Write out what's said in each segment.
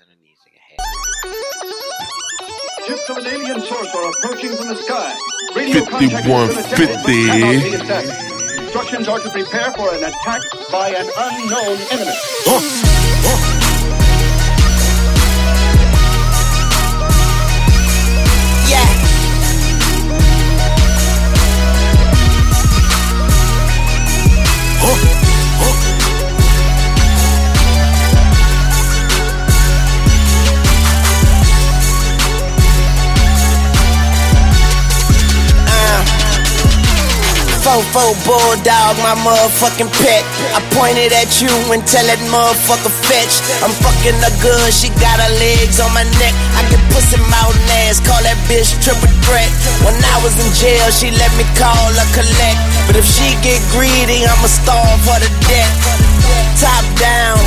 and uneasy ahead. Ships of an alien source are approaching from the sky. Radio 5150. Instructions are to prepare for an attack by an unknown enemy. Yeah. Fofo bulldog, my motherfucking pet. I pointed at you and tell that motherfucker fetch. I'm fucking her good, she got her legs on my neck. I get pussy mouth and ass, call that bitch triple threat. When I was in jail, she let me call her collect. But if she get greedy, I'ma starve for the debt. Top down,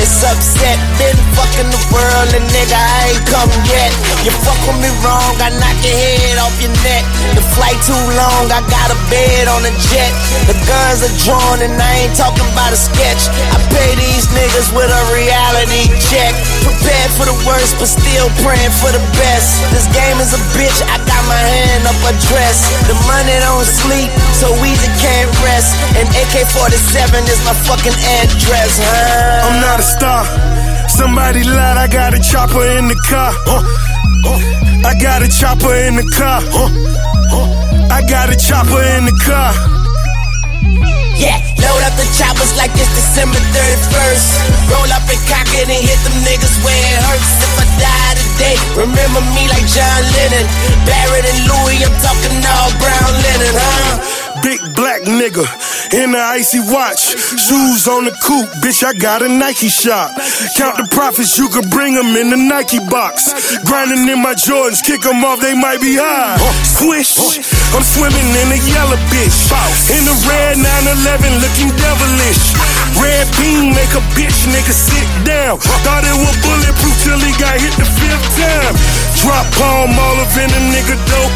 it's upset. Been fucking the world and nigga, I ain't come yet. You fuck with me wrong, I knock your head off your neck. The flight too long, I got a bed on a jet. The guns are drawn and I ain't talking about a sketch. I pay these niggas with a reality check. Prepared for the worst, but still praying for the best. This game is a bitch, I got my hand up a dress. The money don't sleep, so easy can't rest. And AK 47 is my fucking address, huh? I'm not a star. Somebody lied, I got a chopper in the car. I got a chopper in the car. I got a chopper in the car. Yeah, load up the choppers like it's December 31st. Roll up and cock it and hit them niggas where it hurts. If I die today, remember me like John Lennon. Barrett and Louis, I'm talking all brown linen, huh? Big black nigga in the icy watch. Shoes on the coupe, bitch, I got a Nike shop. Count the profits, you could bring them in the Nike box. Grinding in my Jordans, kick them off, they might be high. Swish, I'm swimming in a yellow bitch. In the red 911, looking devilish. Red beam make a bitch nigga sit down. Thought it was bulletproof till he got hit the fifth time. Drop palm all up in a nigga dope.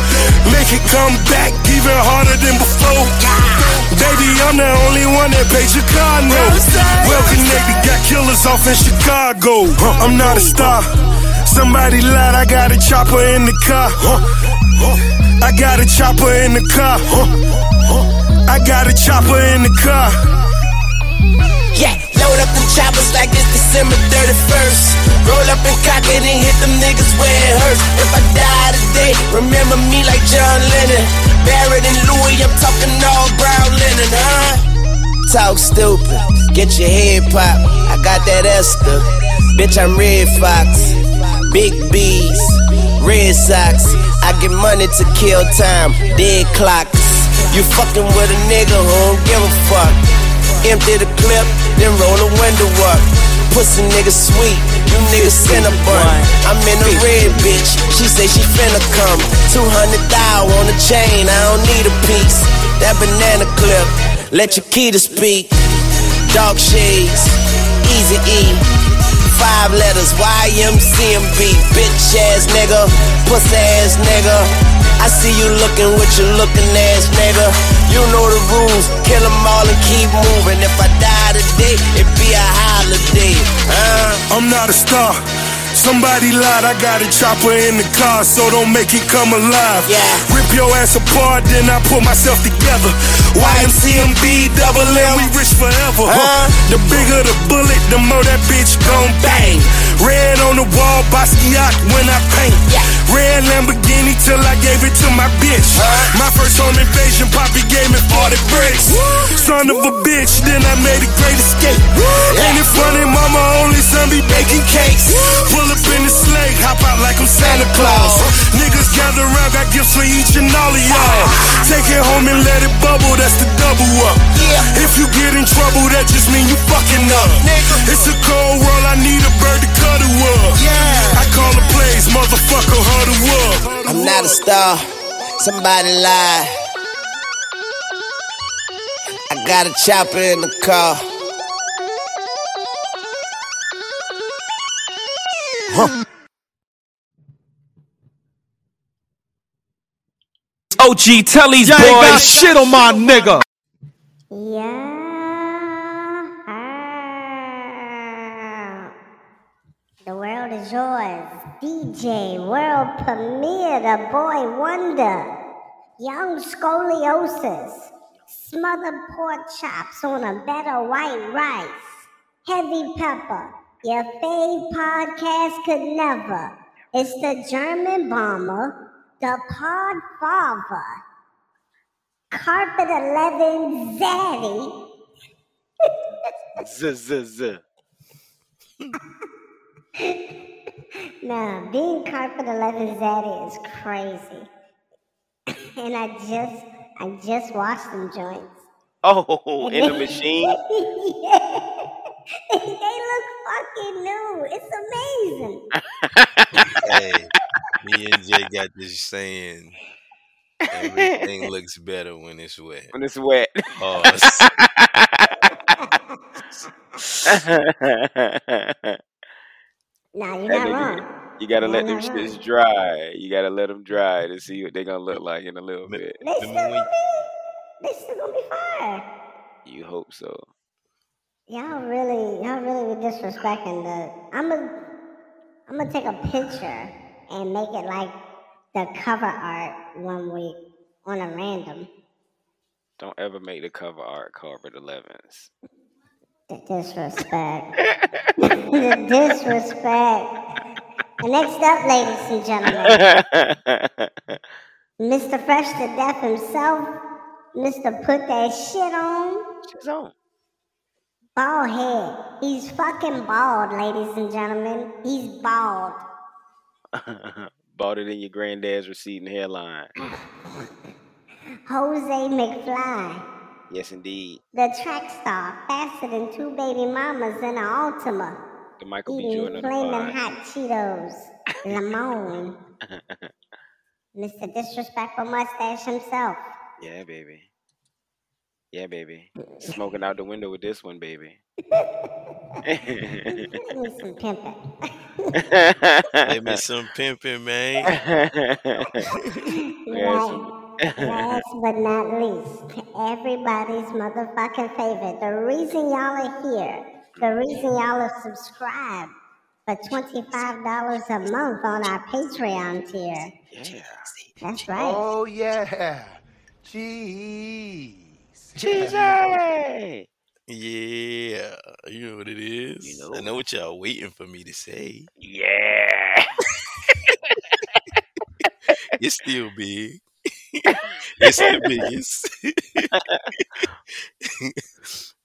Make it come back even harder than before. Baby, I'm the only one that pays your car note. Well connected, got killers off in Chicago. Huh, I'm not a star. Somebody lied, I got a chopper in the car. I got a chopper in the car. I got a chopper in the car. Yeah, load up them choppers like it's December 31st. Roll up and cock it and hit them niggas where it hurts. If I die today, remember me like John Lennon. Barrett and Louis, I'm talking all brown linen, huh? Talk stupid, get your head pop. I got that Esther. Bitch, I'm Redd Foxx. Big B's, Red Sox. I get money to kill time, dead clocks. You fucking with a nigga who don't give a fuck. Empty the clip, then roll the window up. Pussy nigga sweet, you niggas cinnabon. I'm in a red bitch, she say she finna come. 200 thou on the chain, I don't need a piece. That banana clip, let your key to speak. Dark shades, easy E. Five letters, YMCMB. Bitch ass nigga, pussy ass nigga. I see you looking with your looking ass nigga. You know the rules, kill 'em all and keep moving. If I die today, it be a holiday. Uh. I'm not a star. Somebody lied, I got a chopper in the car, so don't make it come alive. Yeah. Rip your ass apart, then I pull myself together. YMCMB, double M, we rich forever. Huh? The bigger the bullet, the more that bitch gon' bang. Red on the wall, Basquiat when I paint. Red Lamborghini till I gave it to my bitch. My first home invasion, Poppy gave me 40 bricks. Son of a bitch, then I made a great escape. Ain't it funny, mama only son be baking cakes. Pull up in the sleigh, hop out like I'm Santa Claus. Niggas gather around, got gifts for each and all of y'all. Take it home and let it bubble, that's the double up. Yeah. If you get in trouble, that just mean you fucking up. Nigga. It's a cold world, I need a bird to cuddle up. Yeah. I call the plays, motherfucker, huddle up. I'm not a star. Somebody lied. I got a chopper in the car. Huh. OG Telly's Y'all ain't got shit on my nigga. The world is yours. DJ, world premiere, the boy wonder. Young scoliosis. Smothered pork chops on a bed of white rice. Heavy pepper. Your fave podcast could never. It's the German bomber, the pod father. Carpet 11 Zaddy. Z z z. Nah, being carpet 11 Zaddy is crazy. and I just, I just washed them joints. Oh, in the machine. yeah. they look fucking new. It's amazing. hey, me and Jay got this saying everything looks better when it's wet. When it's wet. Pause. Nah, you're That not nigga- wrong. you gotta You're let them shits dry. You gotta let them dry to see what they gonna look like in a little bit. They still gonna be, they still gonna be fire. You hope so. Y'all really, y'all really be disrespecting the. I'm gonna, I'm gonna take a picture and make it like the cover art one week on a random. Don't ever make the cover art carpet 11s. The disrespect. the disrespect. And next up, ladies and gentlemen, Mr. Fresh to Death himself, Mr. Put That Shit On, She's on. bald head. He's fucking bald, ladies and gentlemen. He's bald. Bought it in your granddad's receding hairline. Jose McFly, Yes, indeed. the track star, faster than two baby mamas in an Altima, The Michael B. eating Jordan flaming hot Cheetos, Lamone, Mr. Disrespectful Mustache himself. Yeah, baby. Yeah, baby. Smoking out the window with this one, baby. Give me some pimping. Give me some pimping, man. Last, last but not least, everybody's motherfucking favorite. The reason y'all are here, the reason y'all are subscribed for $25 a month on our Patreon tier. yeah. That's right. Oh yeah. Jeez. Cheesy! Yeah, you know what it is. You know. I know what y'all waiting for me to say. Yeah. It's still big. it's the biggest.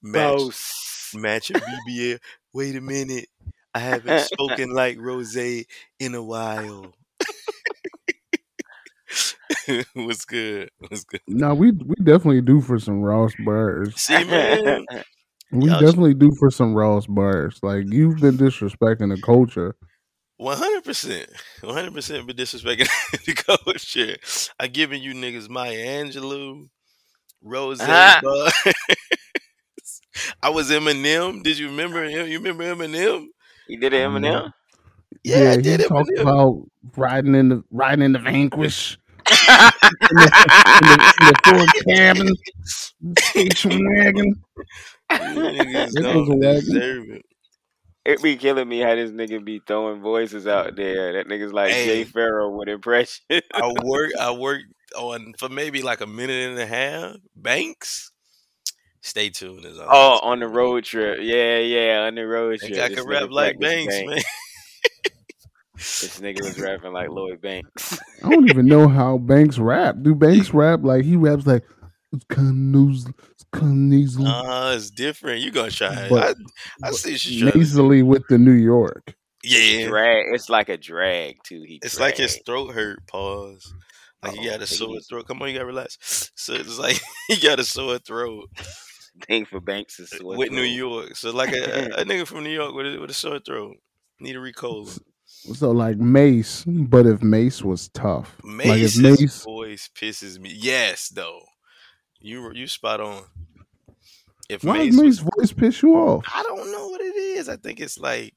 match, oh, Boss. match of BBL. Wait a minute. I haven't spoken like Rose in a while. What's good? What's good? No, we we definitely do for some Ross bars. See, man. We Y'all sh- definitely do for some Ross bars. Like you've been disrespecting the culture. One hundred percent, one hundred percent, been disrespecting the culture. I giving you niggas Maya Angelou, Rose. Uh-huh. Bars. I was Eminem. Did you remember him? You remember Eminem? You did it, Eminem? Mm-hmm. Yeah, I he did talked Eminem. about riding in the riding in the Vanquish in the, in the Ford cabin, station wagon. You niggas This was a don't wagon. deserve it. It be killing me how this nigga be throwing voices out there. That nigga's like Hey. Jay Pharoah with impression. I work. I worked on for maybe like a minute and a half. Banks. Stay tuned. As oh, on the road trip. Yeah, yeah, on the road trip. I This can rap like Banks, Banks. man. This nigga was rapping like Lloyd Banks. I don't even know how Banks rap. Do Banks rap like he raps like it's kind of news, it's nasally, Uh, it's different. You gonna try? But- I, I see she trying. To, with the New York. yeah, Drag. It's like a drag too. He it's like his throat hurt. Pause. Like you got a sore easy. throat. Come on, you gotta relax. So it's like he got a sore throat thing for Banks is sore with New. York. So like a, a nigga from New York with a, with a sore throat need a Ricola. So like Mase, but if Mase was tough, like if Mase's Mase, voice pisses me. Yes, though. You you spot on. If why Mase does was Mase voice piss you off? I don't know what it is. I think it's like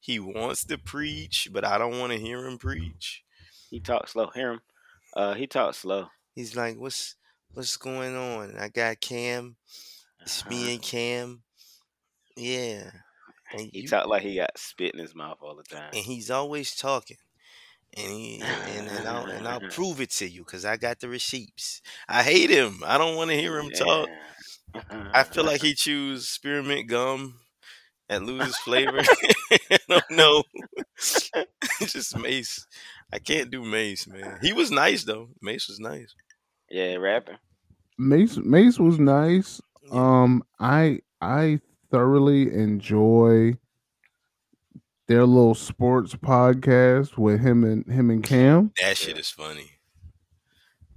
he wants to preach, but I don't want to hear him preach. He talks slow. Hear him. Uh, he talks slow. He's like, "What's what's going on?" I got Cam. It's Uh-huh. me and Cam. Yeah, And He you talk like he got spit in his mouth all the time. and he's always talking. And he, and, and I'll and I'll prove it to you because I got the receipts. I hate him. I don't want to hear him talk. I feel like he chews spearmint gum and loses flavor. I don't know. Just Mase. I can't do Mase, man. He was nice though. Mase was nice. yeah, rapping. Mase Mase was nice. Um, I I thoroughly enjoy their little sports podcast with him and him and Cam, That shit is funny.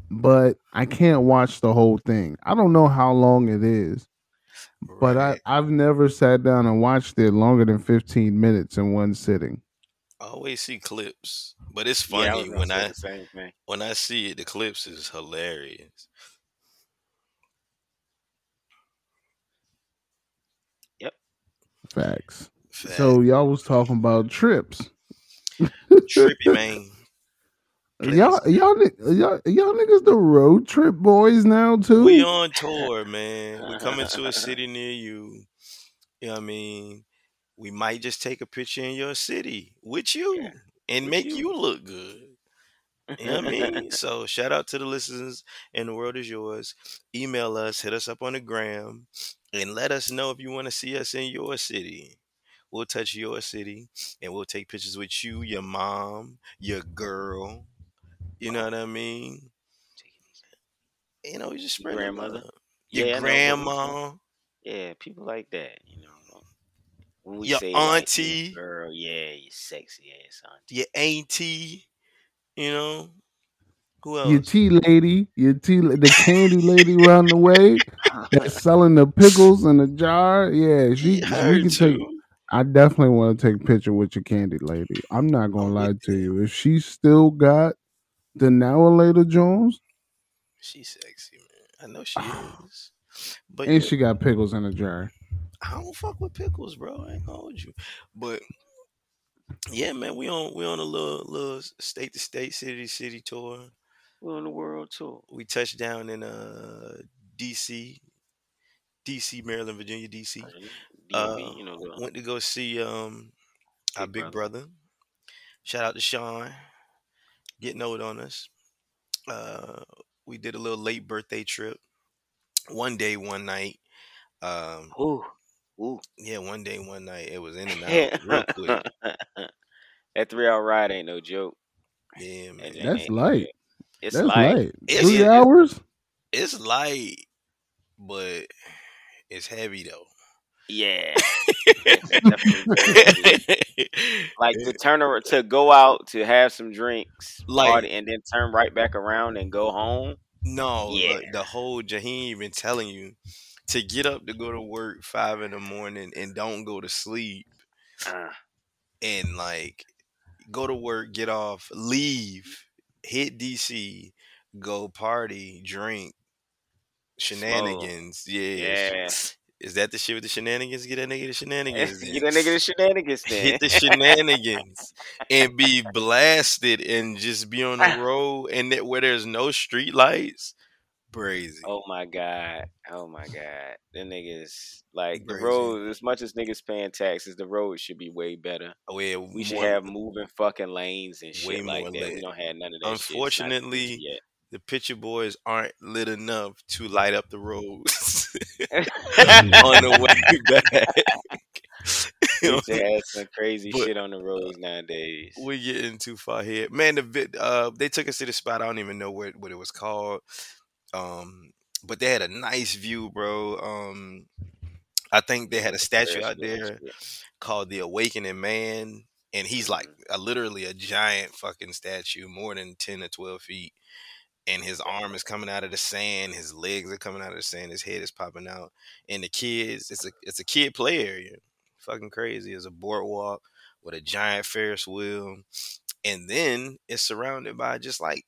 but I can't watch the whole thing. I don't know how long it is, but I, I've never sat down and watched it longer than fifteen minutes in one sitting. I always see clips, but it's Yeah, I funny when I same when I see it. The clips is hilarious. Yep. Facts. Fact. So y'all was talking about trips. trippy man. Y'all, y'all, y'all, y'all niggas the road trip boys now too. We on tour, man. We coming to a city near you. You know what I mean? We might just take a picture in your city with you and with make you. you look good. You know what I mean? So shout out to the listeners and the world is yours. Email us, hit us up on the gram, and let us know if you want to see us in your city. We'll touch your city and we'll take pictures with you, your mom, your girl. You know what I mean? You know, you just Your spread the grandmother? Your Yeah, I know, but we- grandma, Yeah, people like that, you know. When we Your say like, auntie. "Your girl, yeah, you sexy ass auntie. your auntie, you know. Who else? Your tea lady, your tea, the candy lady around the way that's selling the pickles in a jar. Yeah, she, Yeah, we her can take. Too. I definitely want to take a picture with your candy lady. I'm not gonna lie to you. If she still got the now and later Jones, She's sexy, man. I know she is. But and yeah, she got pickles in a jar. I don't fuck with pickles, bro. I ain't gonna hold you. But yeah, man, we on we on a little little state to state, city to city tour. We're on the world tour. We touched down in uh DC, DC, Maryland, Virginia, DC. Uh, DMV, you know, the went to go see um our Big big brother. Shout out to Sean, getting old on us. Uh, we did a little late birthday trip. One day, one night. Um, Ooh, ooh. yeah, one day, one night. It was in and out real quick. that three hour ride ain't no joke. Yeah, man. joint That's ain't light. It's That's light. light. It's- Three it- hours. It's light, but it's heavy though. Yeah. Definitely like to turn around to go out to have some drinks, Like- party, and then turn right back around and go home. No, Yeah. like, the whole j- he even telling you to get up to go to work five in the morning and don't go to sleep Uh, and like go to work, get off, leave, hit DC, go party, drink, shenanigans. Yeah. yeah. Is that the shit with the shenanigans? Get that nigga the eh, shenanigans. Get that nigga the shenanigans then. Hit the shenanigans and be blasted and just be on the road and that where there's no street lights. Crazy. Oh my god. Oh my god. Them niggas like the Crazy. road as much as niggas paying taxes, the road should be way better. Oh, yeah, We should have moving fucking lanes and shit like that. lit. We don't have none of that shit. It's not Unfortunately, the picture boys aren't lit enough to light up the roads on on the way back. You know, They had some crazy But- shit on the roads nowadays. We're getting too far here, man. The uh, they took us to the spot. I don't even know what what it was called. Um, but they had a nice view, bro. Um, I think they had a statue out there called the Awakening Man, and he's like a, literally a giant fucking statue, more than ten or twelve feet. And his arm is coming out of the sand, his legs are coming out of the sand, his head is popping out, and the kids, it's a it's a kid play area, fucking crazy. It's a boardwalk with a giant Ferris wheel, and then it's surrounded by just like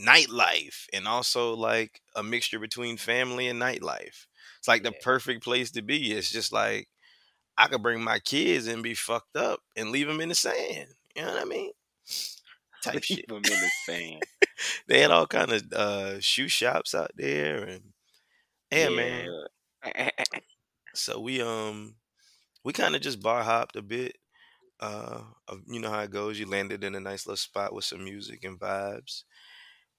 nightlife and also like a mixture between family and nightlife. It's like the perfect place to be. It's just like I could bring my kids and be fucked up and leave them in the sand. You know what I mean? Type shit. Leave 'em in the sand. They had all kind of uh, shoe shops out there, and yeah, man. man. So we um we kind of just bar hopped a bit. Uh, of, you know how it goes. You landed in a nice little spot with some music and vibes,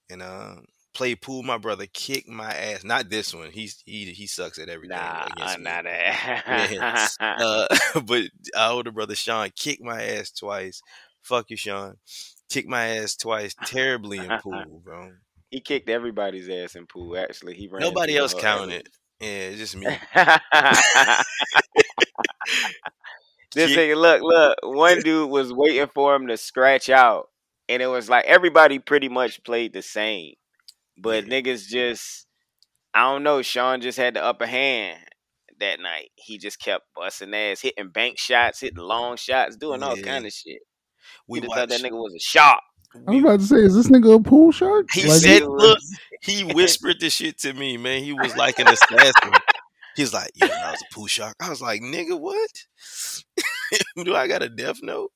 and uh, play pool. My brother kicked my ass. Not this one. He's he he sucks at everything Nah, not that. Uh, but our older brother Sean kicked my ass twice. Fuck you, Sean. Kicked my ass twice terribly in pool, bro. he kicked everybody's ass in pool. Actually, he ran. Nobody else counted. Yeah, it's just me. this nigga, look, look. One dude was waiting for him to scratch out, and it was like everybody pretty much played the same, but niggas just, I don't know. Sean just had the upper hand that night. He just kept busting ass, hitting bank shots, hitting long shots, doing all Yeah. kind of shit. We We thought that nigga was a shark. I was about to say, is this nigga a pool shark? He Like, said, it "Look, he whispered the shit to me, man. He was like an assassin. He's like, yeah, I was a pool shark. I was like, nigga, what? Do I got a death note?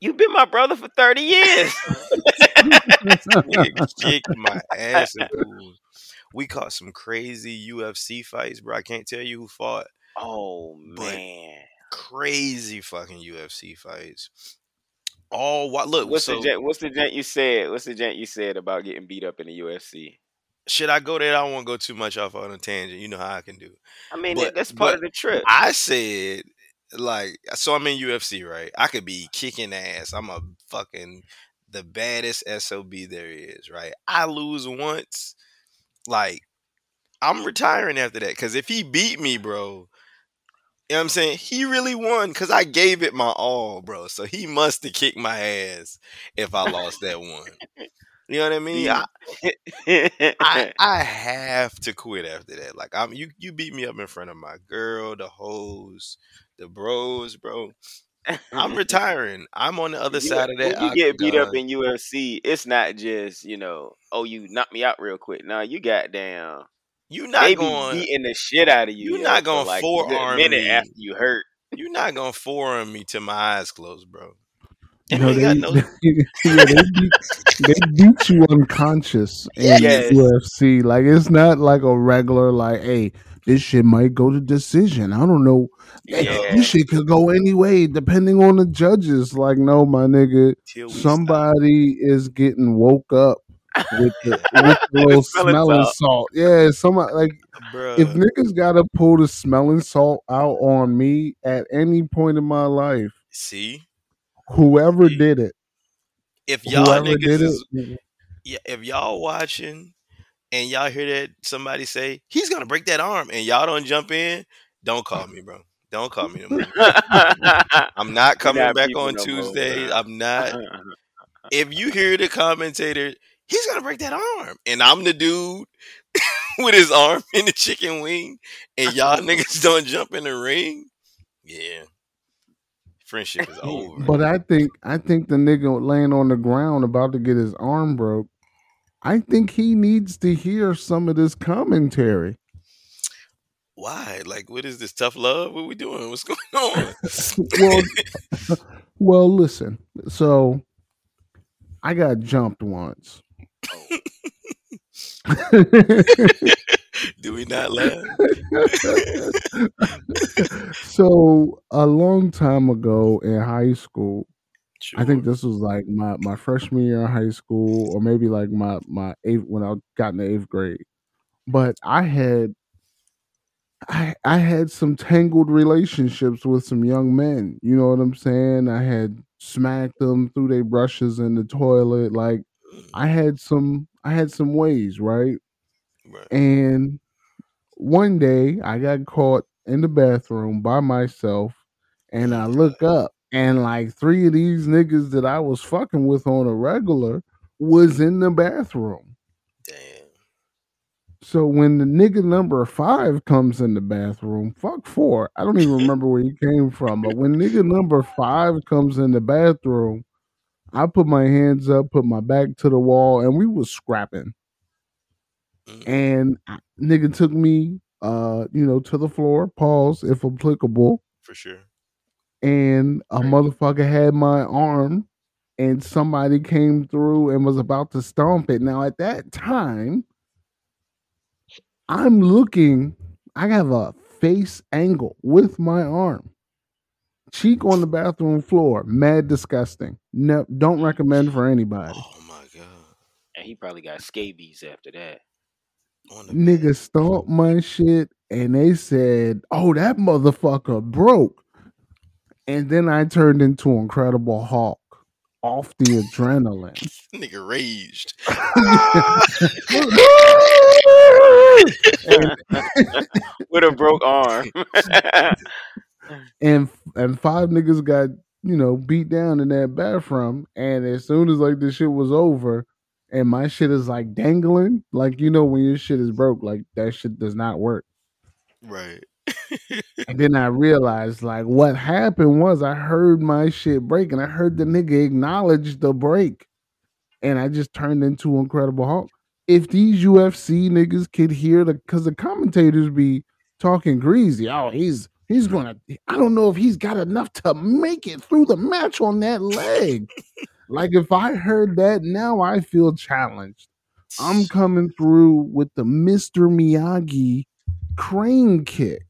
You've been my brother for thirty years. Nigga kicked my ass in pool. We caught some crazy UFC fights, bro. I can't tell you who fought. oh man. Crazy fucking UFC fights. Oh, All what? Look, What's so the gent, what's the gent you said? What's the gent you said about getting beat up in the UFC? should I go there? I don't want to go too much off on a tangent. You know how I can do. I mean, But- that's part of the trip. I said, like, so I'm in UFC, right? I could be kicking ass. I'm a fucking the baddest SOB there is, right? I lose once, like, I'm retiring after that. Because if he beat me, bro, you know what I'm saying? He really won because I gave it my all, bro. So he must have kicked my ass if I lost that one. You know what I mean? I, I I have to quit after that. Like I'm you you beat me up in front of my girl, the hoes, the bros, bro. I'm retiring. I'm on the other You- side of that. You get beat up in UFC, it's not just you know, oh, you knocked me out real quick. No, you got down. You not They be going beating the shit out of you. you yo, not gonna like a forearm minute me. after you hurt. You're not gonna forearm me till my eyes closed, bro. You And know, I they, no yeah, they, beat, they beat you unconscious in Yes. UFC. Like it's not like a regular like, hey, this shit might go to decision. I don't know. Hey, This shit could go any way depending on the judges. Like, no, my nigga, till we stop. somebody is getting woke up with the, with the little smelling smelling salt. salt. Yeah, somebody like Bruh. if niggas gotta pull the smelling salt out on me at any point in my life, See? whoever See? did it, If y'all whoever niggas did is it, yeah, if y'all watching and y'all hear that somebody say he's gonna break that arm and y'all don't jump in, don't call me, bro. Don't call me no. I'm not coming back on no Tuesday. bro. I'm not. If you hear the commentator, he's gonna break that arm, and I'm the dude with his arm in the chicken wing, and y'all niggas don't jump in the ring, yeah, friendship is over. But I think I think the nigga laying on the ground about to get his arm broke. I think he needs to hear some of this commentary. Why? Like, what is this tough love? What we doing? What's going on? well, well, listen. So I got jumped once. Oh. Do we not laugh? so a long time ago in high school, I think this was like my, my freshman year in high school, or maybe like my my eighth when I got in the eighth grade. But I had I I had some tangled relationships with some young men. You know what I'm saying? I had smacked them through their brushes in the toilet. Like I had some I had some ways, right? Right. And one day I got caught in the bathroom by myself and I look up and like three of these niggas that I was fucking with on a regular was in the bathroom. Damn. So when the nigga number five comes in the bathroom, fuck four. I don't even remember where he came from, but when nigga number five comes in the bathroom, I put my hands up, put my back to the wall, and we was scrapping. Mm. And nigga took me, uh, you know, to the floor. Pause, if applicable. For sure. And a motherfucker had my arm, and somebody came through and was about to stomp it. Now at that time, I'm looking. I have a face angle with my arm. Cheek on the bathroom floor, mad disgusting. No, don't recommend for anybody. Oh my god. And he probably got scabies after that. On the Nigga stomped my shit and they said, "Oh, that motherfucker broke." And then I turned into Incredible Hulk off the adrenaline. nigga raged. With a broke arm. And and five niggas got you know beat down in that bathroom. And as soon as like the shit was over and my shit is like dangling like you know when your shit is broke like that shit does not work. Right. and then i realized like what happened was i heard my shit break and i heard the nigga acknowledge the break. And i just turned into incredible hulk. If these ufc niggas could hear the because the commentators be talking greasy oh he's he's gonna i don't know if he's got enough to make it through the match on that leg like if i heard that now i feel challenged i'm coming through with the mr miyagi crane kick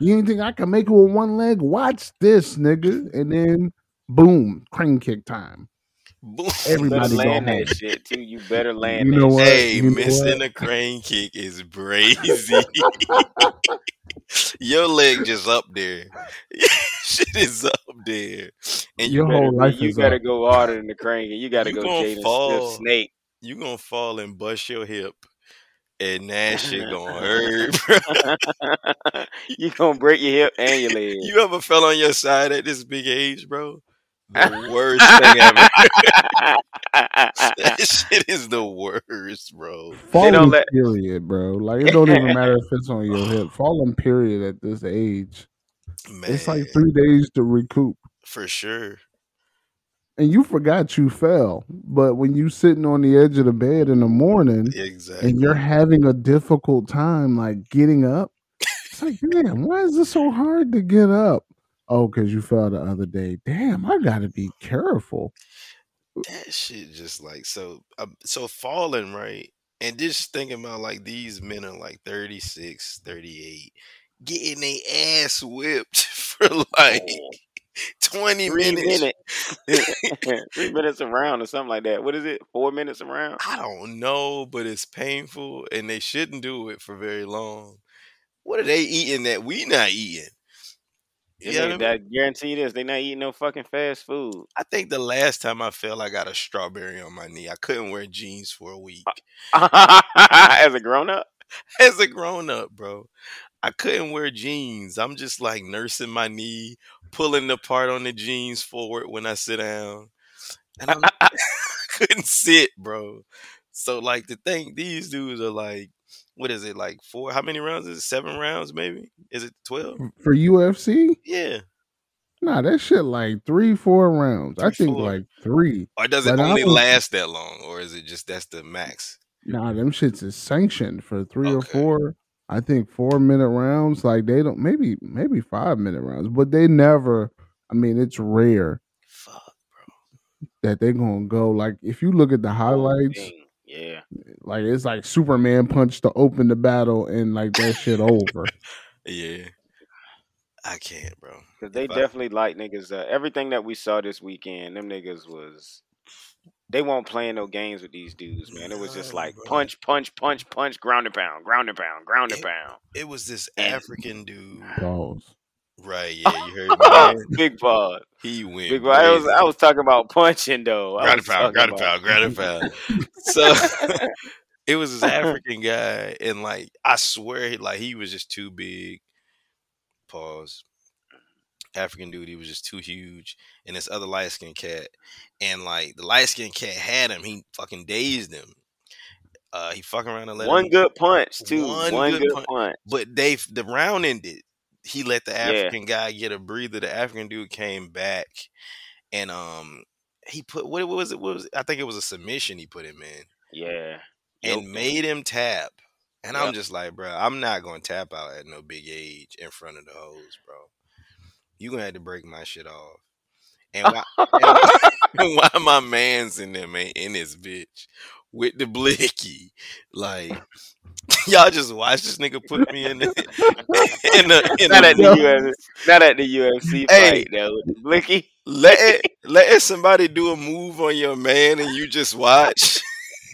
you ain't think i can make it with one leg watch this nigga and then boom crane kick time Boom. Everybody go land home that shit too. You better land You know shit. what? Hey, You know missing what? a crane kick is brazy. Your leg just up there. Shit is up there. And you Your better whole life you gotta up. go harder than the crane. You gotta You go Jaden fall. Snake. you gonna fall and bust your hip. And that shit gonna hurt, bro. you gonna break your hip and your leg. You ever fell on your side at this big age, bro? The worst thing ever. that shit is the worst, bro. Falling don't let- period, bro. Like it don't even matter if it's on your hip. Falling period at this age. Man, It's like three days to recoup. for sure. And you forgot you fell. But when you sitting on the edge of the bed in the morning Exactly. and you're having a difficult time like getting up, it's like, damn, why is this so hard to get up? Oh, because you fell the other day. Damn, I gotta be careful. that shit just like so um, so falling right and just thinking about like these men are like 36 38 getting their ass whipped for like 20 Three minutes minutes. Three minutes around or something like that. What is it? Four minutes around? i don't know but it's painful and they shouldn't do it for very long what are they eating that we not eating You know I ain't- that guarantee this. They not eating no fucking fast food. I think the last time I fell, I got a strawberry on my knee. I couldn't wear jeans for a week. As a grown up? As a grown up, bro, I couldn't wear jeans. I'm just like nursing my knee, pulling the part on the jeans forward when I sit down. And I'm, I couldn't sit, bro. So, like, the thing, these dudes are like, what is it, like four? How many rounds is it? Seven rounds, maybe? Is it 12? For UFC? Yeah. Nah, that shit like three, four rounds. I think four. like three. Or does it But only was- last that long? Or is it just that's the max? Nah, them shits is sanctioned for three or four. I think four minute rounds. Like they don't maybe maybe five minute rounds, but they never. I mean, it's rare Fuck, bro. that they're gonna go. Like if you look at the oh, highlights, Dang. Yeah. like it's like Superman punch to open the battle and like that shit over. Yeah. I can't, bro. Because they If I- definitely like niggas. Uh, everything that we saw this weekend, them niggas was. They won't playing no games with these dudes, man. It was just like bro. punch, punch, punch, punch, ground and pound, ground and pound, ground and It- pound. It was this African dude. Pause. Right, yeah, you heard me. Big ball. He went. Big ball. I was. I was talking about punching though. I ground was and pound, ground talking and pound, ground and pound. So it was this African guy, and like I swear, he- like he was just too big. Pause. African dude, he was just too huge, and this other light skinned cat, and like the light skinned cat had him, he fucking dazed him. Uh, he fucking around and let One him, good punch too. One One, good good, punch. punch. but they the round ended. He let the Yeah. African guy get a breather. The African dude came back, and um, he put what was it? What was it? I think it was a submission he put him in Yeah. and Yoked made him tap. And I'm just like, bro, I'm not gonna tap out at no big age in front of the hoes, bro. You gonna have to break my shit off. And why, and why, and why my man's in there, man, in this bitch with the blicky. Like y'all just watch this nigga put me in the in the in Not the at the UFC. Not at the UFC Hey. fight though. with the Blicky. let letting somebody do a move on your man and you just watch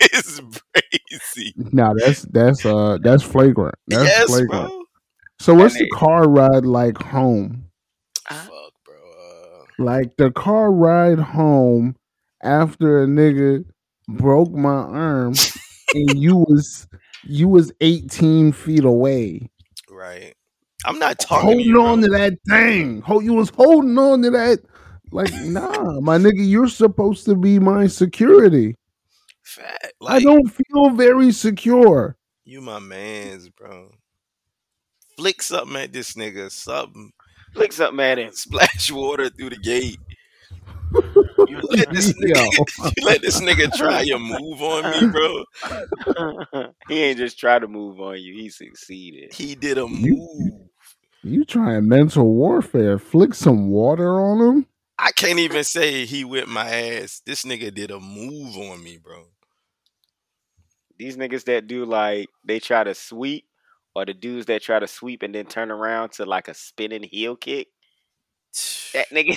is crazy. Now that's that's uh that's flagrant. That's yes, flagrant. bro. So what's the car ride like home? Fuck, bro. Uh, Like the car ride home after a nigga broke my arm and you was you was 18 feet away. right. I'm not talking to Holding you, on bro. to that thing. Hold you was holding on to that. Like, nah, my nigga, you're supposed to be my security. Fat. I don't feel very secure. you my man's, bro. Flick something at this nigga, something. Flick something at him. Splash water through the gate. You let this nigga, you let this nigga try your move on me, bro. he ain't just try to move on you. He succeeded. He did a You- move. You trying mental warfare. Flick some water on him. I can't even say he whipped my ass. This nigga did a move on me, bro. These niggas that do like they try to sweep, or the dudes that try to sweep and then turn around to like a spinning heel kick. That nigga,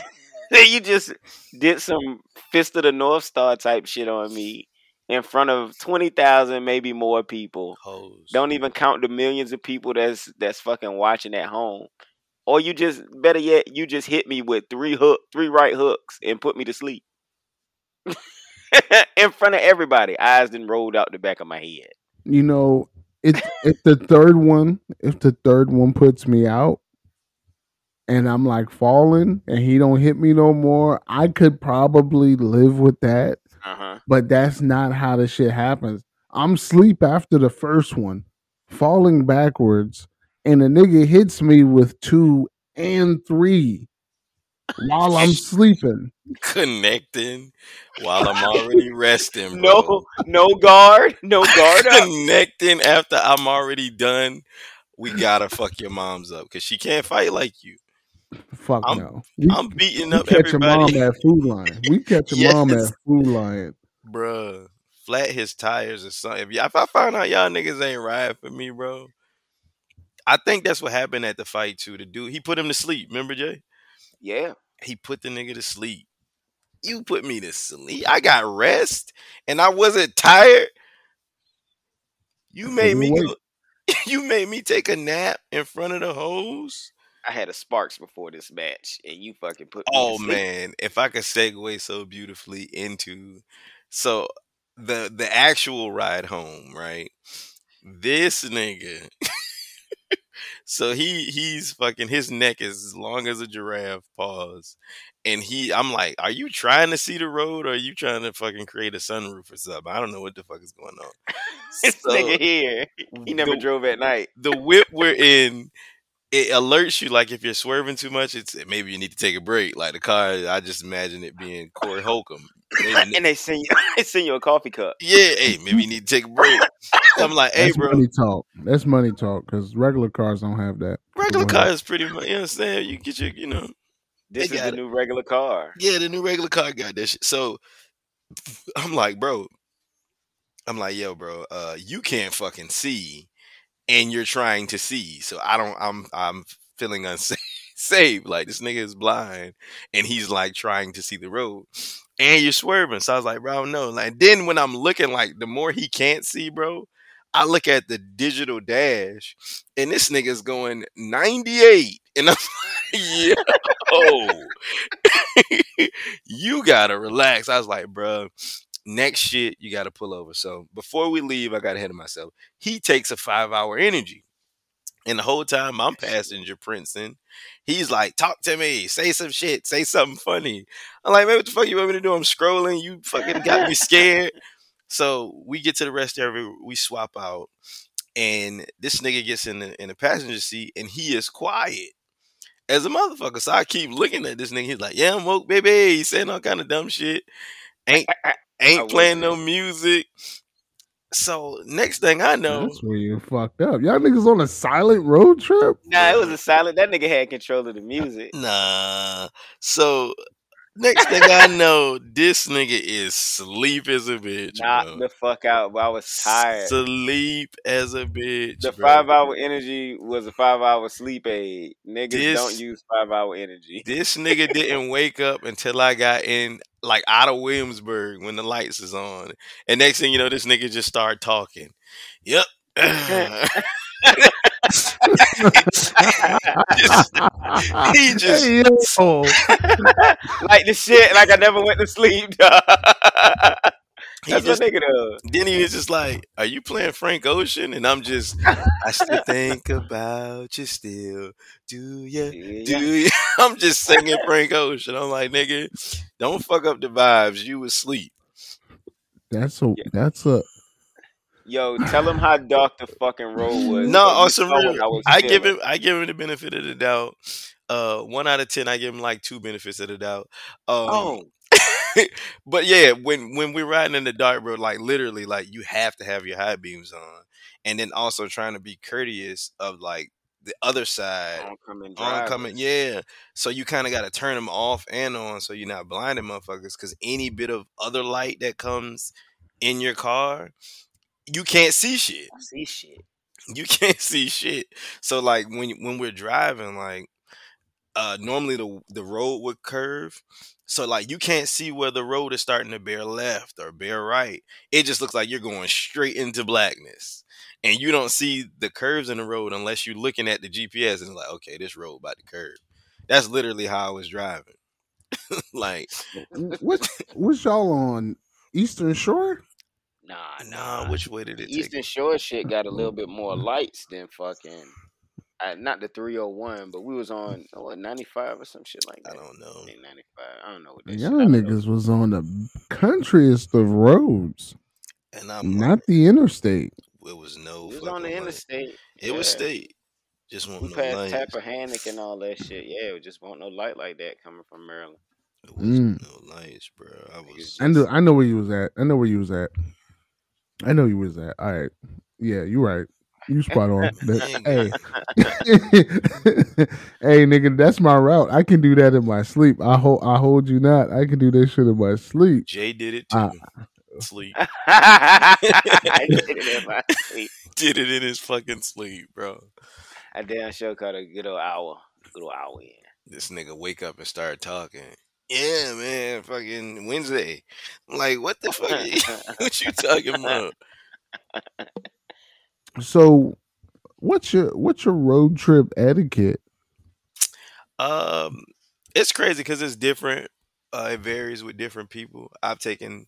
you just did some fist of the North Star type shit on me in front of twenty thousand, maybe more people. Hoes. Don't even count the millions of people that's that's fucking watching at home. Or you just better yet, you just hit me with three hook, three right hooks and put me to sleep. In front of everybody. Eyes then rolled out the back of my head. You know, it if the third one, if the third one puts me out and I'm like falling and he don't hit me no more, I could probably live with that. Uh-huh. But that's not how the shit happens. I'm sleep after the first one, falling backwards, and a nigga hits me with two and three while I'm sleeping. Connecting while I'm already resting, bro. No no guard. No guard up. Connecting after I'm already done. We gotta fuck your moms up because she can't fight like you. Fuck I'm- no. We, I'm beating we up catch your mom at Food Lion. We catch your mom at Food Lion. bruh. Flat his tires or something. If, y- if I find out y'all niggas ain't riding for me, bro, I think that's what happened at the fight too. The dude, he put him to sleep. Remember, Jay? Yeah. He put the nigga to sleep. You put me to sleep. I got rest, and I wasn't tired. You made me go. You made me take a nap in front of the hose. I had a sparks before this match and you fucking put Oh man, if I could segue so beautifully into so the the actual ride home, right? This nigga. so he he's fucking his neck is as long as a giraffe pause. And he I'm like, are you trying to see the road or are you trying to fucking create a sunroof or something? I don't know what the fuck is going on. This So, nigga here. He never the- drove at night. the whip we're in it alerts you like if you're swerving too much it's maybe you need to take a break like the car i just imagine it being corey holcomb Maybe- and they send you they send you a coffee cup. yeah hey maybe you need to take a break i'm like hey bro. That's bro money talk. That's money talk because regular cars don't have that. regular Go ahead. car is pretty much you know what i'm saying you get your you know This is the it. new regular car. yeah the new regular car got that shit so i'm like bro i'm like yo bro uh you can't fucking see and you're trying to see so i don't i'm i'm feeling unsafe. Like this nigga is blind and he's like trying to see the road. And you're swerving. So I was like, bro, no. Like then when I'm looking like the more he can't see, bro, I look at the digital dash and this nigga's going 98. And I'm like, yo, you gotta relax. I was like, bro, next shit, you gotta pull over. So before we leave, I got ahead of myself. He takes a five hour energy. And the whole time I'm passenger Princeton, he's like, talk to me, say some shit, say something funny. I'm like, man, what the fuck you want me to do? I'm scrolling, you fucking got me scared. So we get to the rest area, we swap out, and this nigga gets in the in the passenger seat and he is quiet as a motherfucker. So I keep looking at this nigga. He's like, Yeah, I'm woke, baby. He's saying all kind of dumb shit. Ain't ain't woke, playing no music. So next thing I know, That's where you fucked up. Y'all niggas on a silent road trip? Nah, it was a silent. That nigga had control of the music. Nah. So Next thing I know, this nigga is sleep as a bitch. Knock bro. the fuck out. But I was tired. Sleep as a bitch. The bro. five hour energy was a five hour sleep aid. Niggas This- don't use five hour energy. This nigga didn't wake up until I got in, like out of Williamsburg when the lights is on. And next thing you know, this nigga just started talking. Yep. he just like the shit, like I never went to sleep. dog. he That's just what nigga does. then he was just like, "Are you playing Frank Ocean?" And I'm just, I still think about you still. Do you? Yeah. Do you? I'm just singing Frank Ocean. I'm like, nigga, don't fuck up the vibes. You was asleep. That's a that's a Yo, tell him how dark the fucking road was. No, so you on some saw what real. I, I give him. I give him the benefit of the doubt. Uh, one out of ten, I give him like two benefits of the doubt. Um, Oh, but yeah, when when we're riding in the dark, bro, like literally, like you have to have your high beams on, and then also trying to be courteous of like the other side oncoming oncoming. Yeah, so you kind of got to turn them off and on, so you're not blinding motherfuckers. Because any bit of other light that comes in your car, you can't see shit I see shit. you can't see shit. So like when when we're driving, like uh normally the the road would curve. So like you can't see where the road is starting to bear left or bear right. It just looks like you're going straight into blackness. And you don't see the curves in the road unless you're looking at the GPS and like, okay, this road about to curve. That's literally how I was driving. like, what what's y'all on Eastern Shore? Nah, nah, nah. which way did it take? Eastern Shore shit got a little bit more lights than fucking. Uh, not the 301, but we was on oh, what 95 or some shit like that. I don't know. 95. I don't know what that Y'all shit. I don't know. niggas was on the countryest of roads, And I'm like, not the interstate. it was no We was on the light. interstate. It was state. Just want We no passed lights. Tappahannock and all that shit. Yeah, it just want no light like that coming from Maryland. It was Mm. no lights, bro. I was. I know I know where you was at. I know where you was at. I know you was at. All right. Yeah, you right. You spot on. That- hey. hey nigga, that's my route. I can do that in my sleep. I hold I hold you not. I can do that shit in my sleep. Jay did it too. Uh, sleep. I did it in my sleep. did it in his fucking sleep, bro. I damn sure caught a good old hour. Good old hour in. This nigga wake up and start talking. Yeah, man, fucking Wednesday. I'm like, what the fuck? what you talking about? So what's your what's your road trip etiquette? Um, it's crazy because it's different. Uh, it varies with different people. I've taken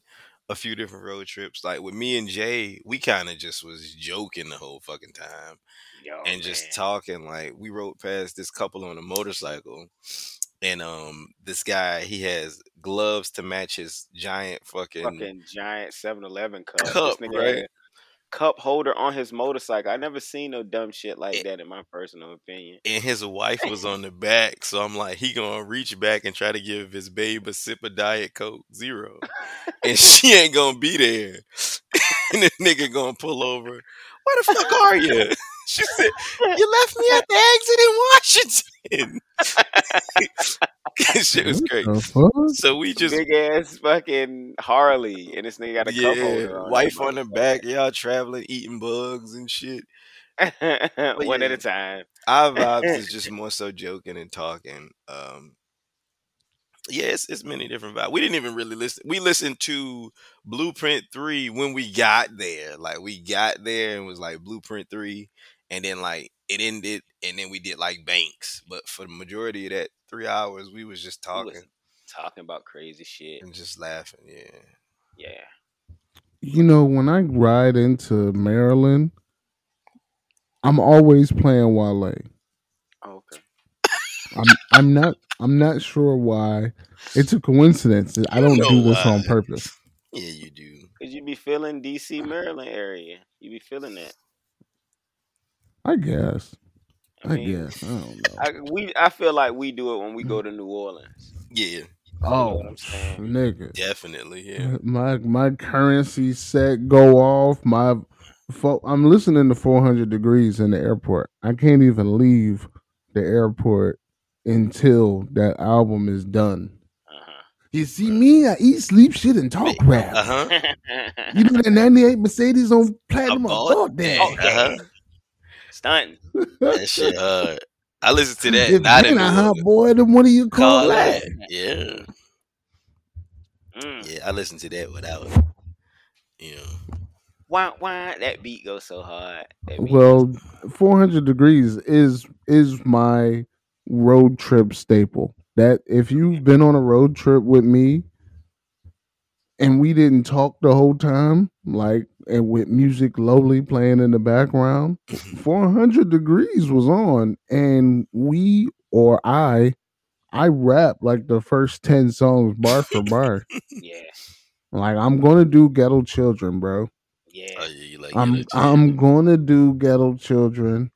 a few different road trips. Like with me and Jay, we kind of just was joking the whole fucking time Yo, and just Oh, talking. Like we rode past this couple on a motorcycle, and um, this guy he has gloves to match his giant fucking, fucking giant 7-Eleven cup. Cup, this nigga right? had a cup holder on his motorcycle. I never seen no dumb shit like Eh. that in my personal opinion. and his wife was on the back. So I'm like, he gonna reach back and try to give his babe a sip of Diet Coke Zero, and she ain't gonna be there. and the nigga gonna pull over. Where the fuck are you? She said, "You left me at the exit in Washington." Shit was great. So we just Big ass fucking Harley, and this nigga got a cup holder yeah, on. wife on the back, y'all traveling, eating bugs and shit. back, one at a time. Our vibes is just more so joking and talking. Um, yeah, it's, it's many different vibes. We didn't even really listen. We listened to Blueprint Three when we got there. Like we got there and was like Blueprint Three, and then like it ended, and then we did like Banks. But for the majority of that three hours, we was just We was talking talking about crazy shit. and just laughing. Yeah, Yeah. You know, when I ride into Maryland, I'm always playing Wale. Oh, okay. I'm I'm not I'm not sure why. It's a coincidence. I don't know do this on purpose. yeah, you do. Cause you be feeling DC, Maryland area. You be feeling that. I guess. I I mean, guess. I don't know. I, we I feel like we do it when we go to New Orleans. Yeah, oh, what I'm nigga. definitely. Yeah, My my currency set go off. My fo- I'm listening to 400 degrees in the airport. I can't even leave the airport until that album is done. Uh-huh. You see me? I eat, sleep, shit, and talk rap. Uh huh. You know that 98 Mercedes on platinum? I bought bought that. Uh-huh. Stunting. That shit hard. I listen to that. If Not then in hot boy, then what do you call, call that? that. Yeah. Mm. Yeah, I listen to that without you know. Wah, wah, that beat goes so hard. Well, 400 degrees is is my road trip staple. That if you've been on a road trip with me and we didn't talk the whole time, like and with music lowly playing in the background, 400 degrees was on and we or I I rap like the first 10 songs bar for bar. yeah, Like I'm going to do ghetto children, bro. yeah. Oh yeah, like I'm Yellow I'm going to do ghetto children.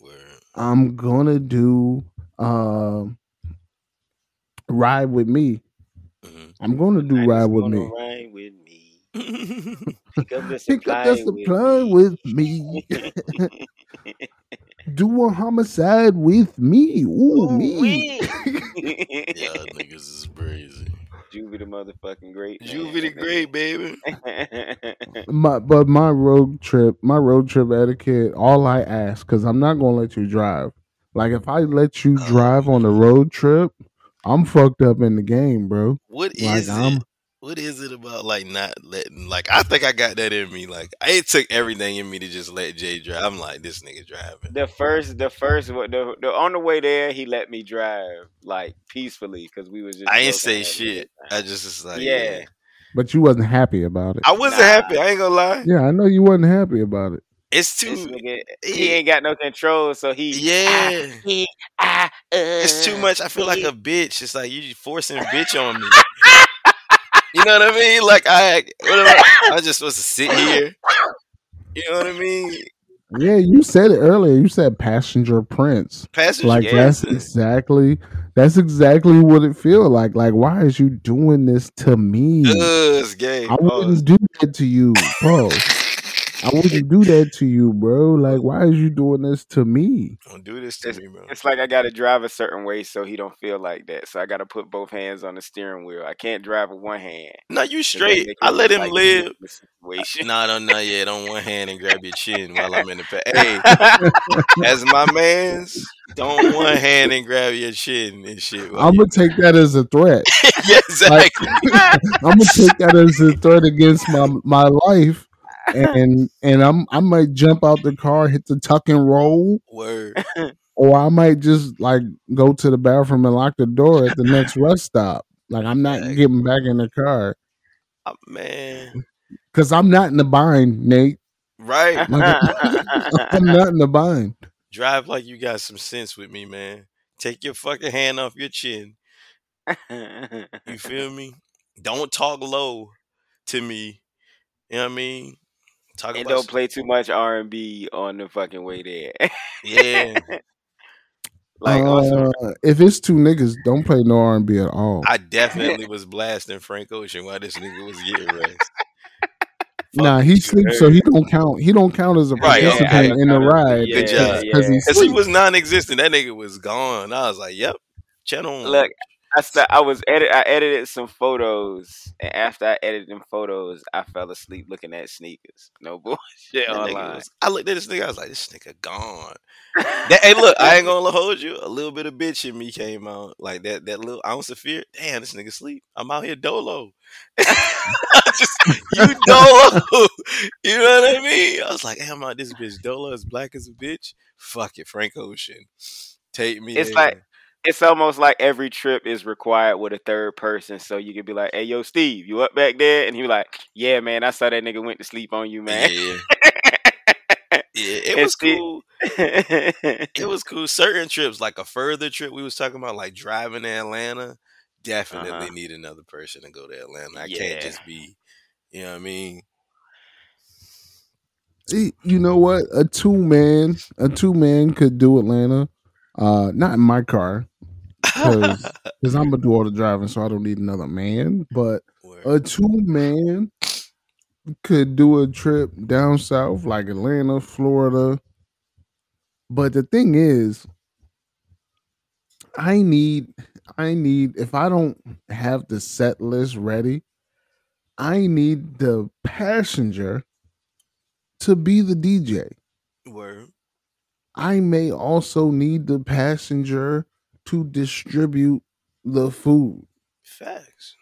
Word. I'm gonna do um ride with me. Mhm. I'm gonna do ride with wanna me. Ride with me. Pick up the Pick supply, up the supply with me. do a homicide with me. Ooh, me. Y'all niggas is crazy. Juvie the motherfucking great. man. Juvie the great, baby. my but my road trip, my road trip etiquette, all I ask, because I'm not gonna let you drive. Like if I let you Oh, drive on a road trip, I'm fucked up in the game, bro. What Like is I'm it? What is it about like not letting like I think I got that in me. Like it took everything in me to just let Jay drive. I'm like, this nigga driving. the first, the first, the, the on the way there, he let me drive like peacefully because we was just. I ain't joking, say shit. I just was like, Yeah. yeah. but you wasn't happy about it. I wasn't Nah. happy. I ain't gonna lie. Yeah, I know you wasn't happy about it. It's too nigga, he ain't got no control, so he. Yeah. he, ah, uh, It's too much. I feel like a bitch. It's like you forcing a bitch on me. You know what I mean? Like I, what am I, I just supposed to sit here. You know what I mean? Yeah, you said it earlier. You said passenger prince. Passenger. Like Yeah. that's exactly that's exactly what it feel like. Like, why is you doing this to me? Ugh, it's gay. I wouldn't do that to you, bro. I wouldn't do that to you, bro. Like, why is you doing this to me? Don't do this to me, bro. It's like I gotta drive a certain way so he don't feel like that. So I gotta put both hands on the steering wheel. I can't drive with one hand. No, you straight. I let him like live. the Situation. No, no, not yet. On one hand and grab your chin while I'm in the back. Hey, as my man's, don't one hand and grab your chin and shit. I'm gonna take that as a threat. yeah, exactly. I'm gonna take that as a threat against my my life, and and I'm I might jump out the car, hit the tuck and roll, Word. or I might just like go to the bathroom and lock the door at the next rest stop. Like I'm not Exactly. getting back in the car Oh, man. because I'm not in the bind, Nate. Right. Like, I'm not in the bind. Drive like you got some sense with me, man. Take your fucking hand off your chin. You feel me? Don't talk low to me. You know what I mean? Talk and about don't play too much R and B on the fucking way there. Yeah. like also, Uh, if it's two niggas, don't play no R and B at all. I definitely was blasting Frank Ocean while this nigga was getting rest. Nah, he sleeps, so he don't count. He don't count as a Right, yeah, participant I in the ride. yeah, Good job. because he he was non-existent. That nigga was gone. I was like, "Yep, channel." look, I st- I was edit. I edited some photos, and after I edited them photos, I fell asleep looking at sneakers. No bullshit online. was- I looked at this nigga. I was like, "This nigga gone." That, hey, look, I ain't gonna hold you. A little bit of bitch in me came out, like that. That little ounce of fear. Damn, this nigga sleep. I'm out here dolo. Just you dolo. you know what I mean? I was like, "Damn, out this bitch dolo as black as a bitch." Fuck it, Frank Ocean. Take me. It's there. like it's almost like every trip is required with a third person, so you could be like, "Hey, yo, Steve, you up back there?" And he be like, "Yeah, man, I saw that nigga went to sleep on you, man." yeah, yeah. It was Steve- cool. it was cool. Certain trips, like a further trip, we was talking about, like driving to Atlanta. Definitely Uh-huh. need another person to go to Atlanta. I Yeah. can't just be, you know what I mean? Eh, You know what? A two man, a two man could do Atlanta. Uh, not in my car because I'm gonna do all the driving, so I don't need another man. But Word. a two man could do a trip down south, like Atlanta, Florida. But the thing is, I need I need if I don't have the set list ready, I need the passenger to be the DJ. Word. I may also need the passenger to distribute the food. Facts.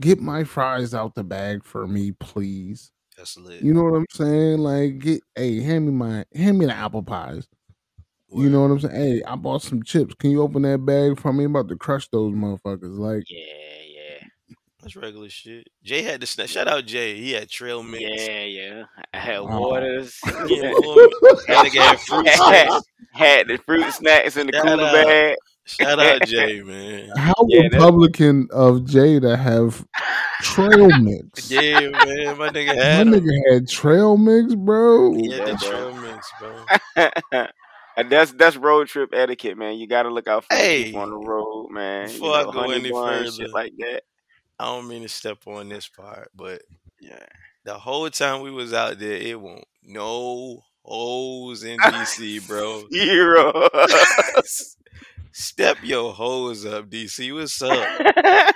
Get my fries out the bag for me, please. That's lit. You know what I'm saying? Like, get hey, hand me my hand me the apple pies. You know what I'm saying? Hey, I bought some chips. Can you open that bag for me? I'm about to crush those motherfuckers. Like, yeah, That's regular shit. Jay had the snap. Shout out Jay. He had trail mix. yeah, yeah. I had Oh. waters. Yeah, boy. That nigga had fruit had, had the fruit snacks in the Shout cooler out. bag. Shout out Jay, man. how Yeah, that- Republican of Jay to have trail mix? Yeah, man. My nigga had him. nigga had trail mix, bro. He had the Yeah, trail mix, bro. And that's that's road trip etiquette, man. You got to look out for the Hey, people on the road, man. before you I go any further, shit like that. I don't mean to step on this part, but Yeah, the whole time we was out there, it won't no hoes in DC, bro. Zero. Step your hoes up, DC. What's up?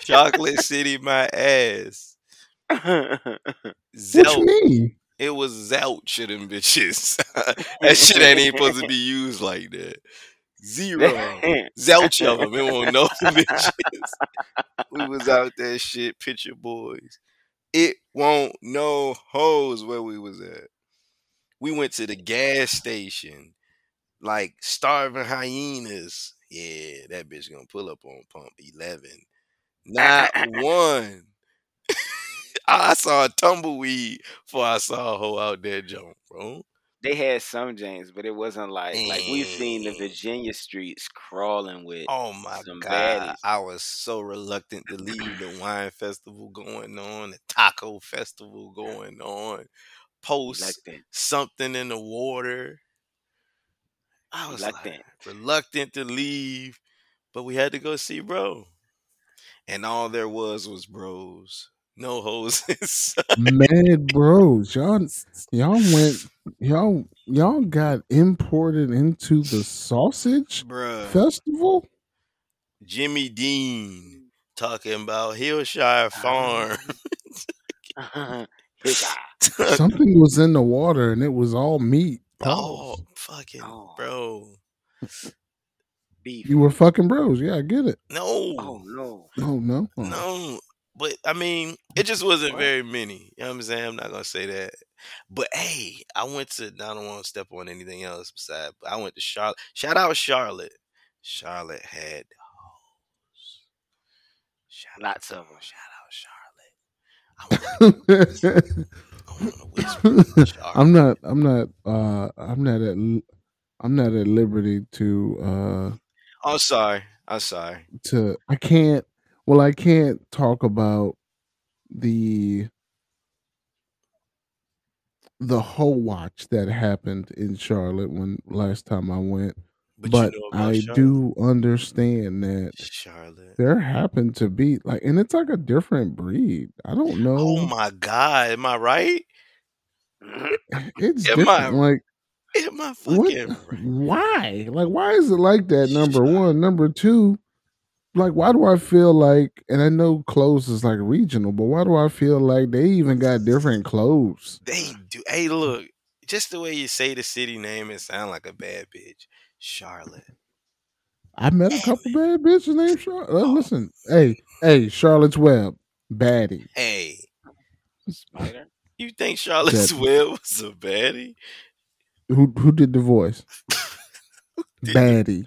Chocolate City, my ass. What you mean? It was zouch of them bitches. that shit ain't even supposed to be used like that. Zero. Zouch of them. It won't know bitches. We was out there shit, Picture Boyz. It won't no hoes where we was at. We went to the gas station, like starving hyenas. Yeah, that bitch gonna pull up on pump 11. Not one. I saw a tumbleweed before I saw a hoe out there jump, bro. They had some James, but it wasn't like like we've seen the. Virginia streets crawling with. Oh my god, baddies. I was so reluctant to leave the wine festival going on, the taco festival going on, post Reluctant. something in the water. I was like Reluctant. reluctant to leave, but we had to go see bro. And all there was was bros. No hoes inside. Uh, Mad bros. Y'all y'all went y'all y'all got imported into the sausage Bruh. festival? Jimmy Dean talking about Hillshire Farm. Something was in the water and it was all meat. Oh, oh, fucking Oh. bro. Beef. You were fucking bros. Yeah, I get it. No. Oh no. Oh no. Oh. No, but I mean, it just wasn't very many. You know what I'm saying? I'm not gonna say that. But hey, I went to. I don't want to step on anything else besides. But I went to Charlotte. Shout out Charlotte. Charlotte had hoes. Shout Lots out, of 'em. Shout out Charlotte. to charlotte i'm not I'm not uh I'm not at I'm not at liberty to uh I'm sorry. I'm sorry. to I can't well I can't talk about the the whole watch that happened in Charlotte when last time I went But, but, you know I Charlotte. do understand that Charlotte. there happened to be like and it's like a different breed. I don't know. Oh my God! Am I right? it's am I- different. like Am I what fucking right? why? Like why is it like that? Number one. Number two, like why do I feel like and I know clothes is like regional, but why do I feel like they even got different clothes? They do. Hey, look, just the way you say the city name, it sound like a bad bitch. Charlotte. I met a couple bad bitches named Charlotte. Uh, oh. listen, hey, hey, Charlotte's Web, baddie. Hey, Spider. you think Charlotte's That- Web was a baddie? Who who did the voice? Did- Baddie.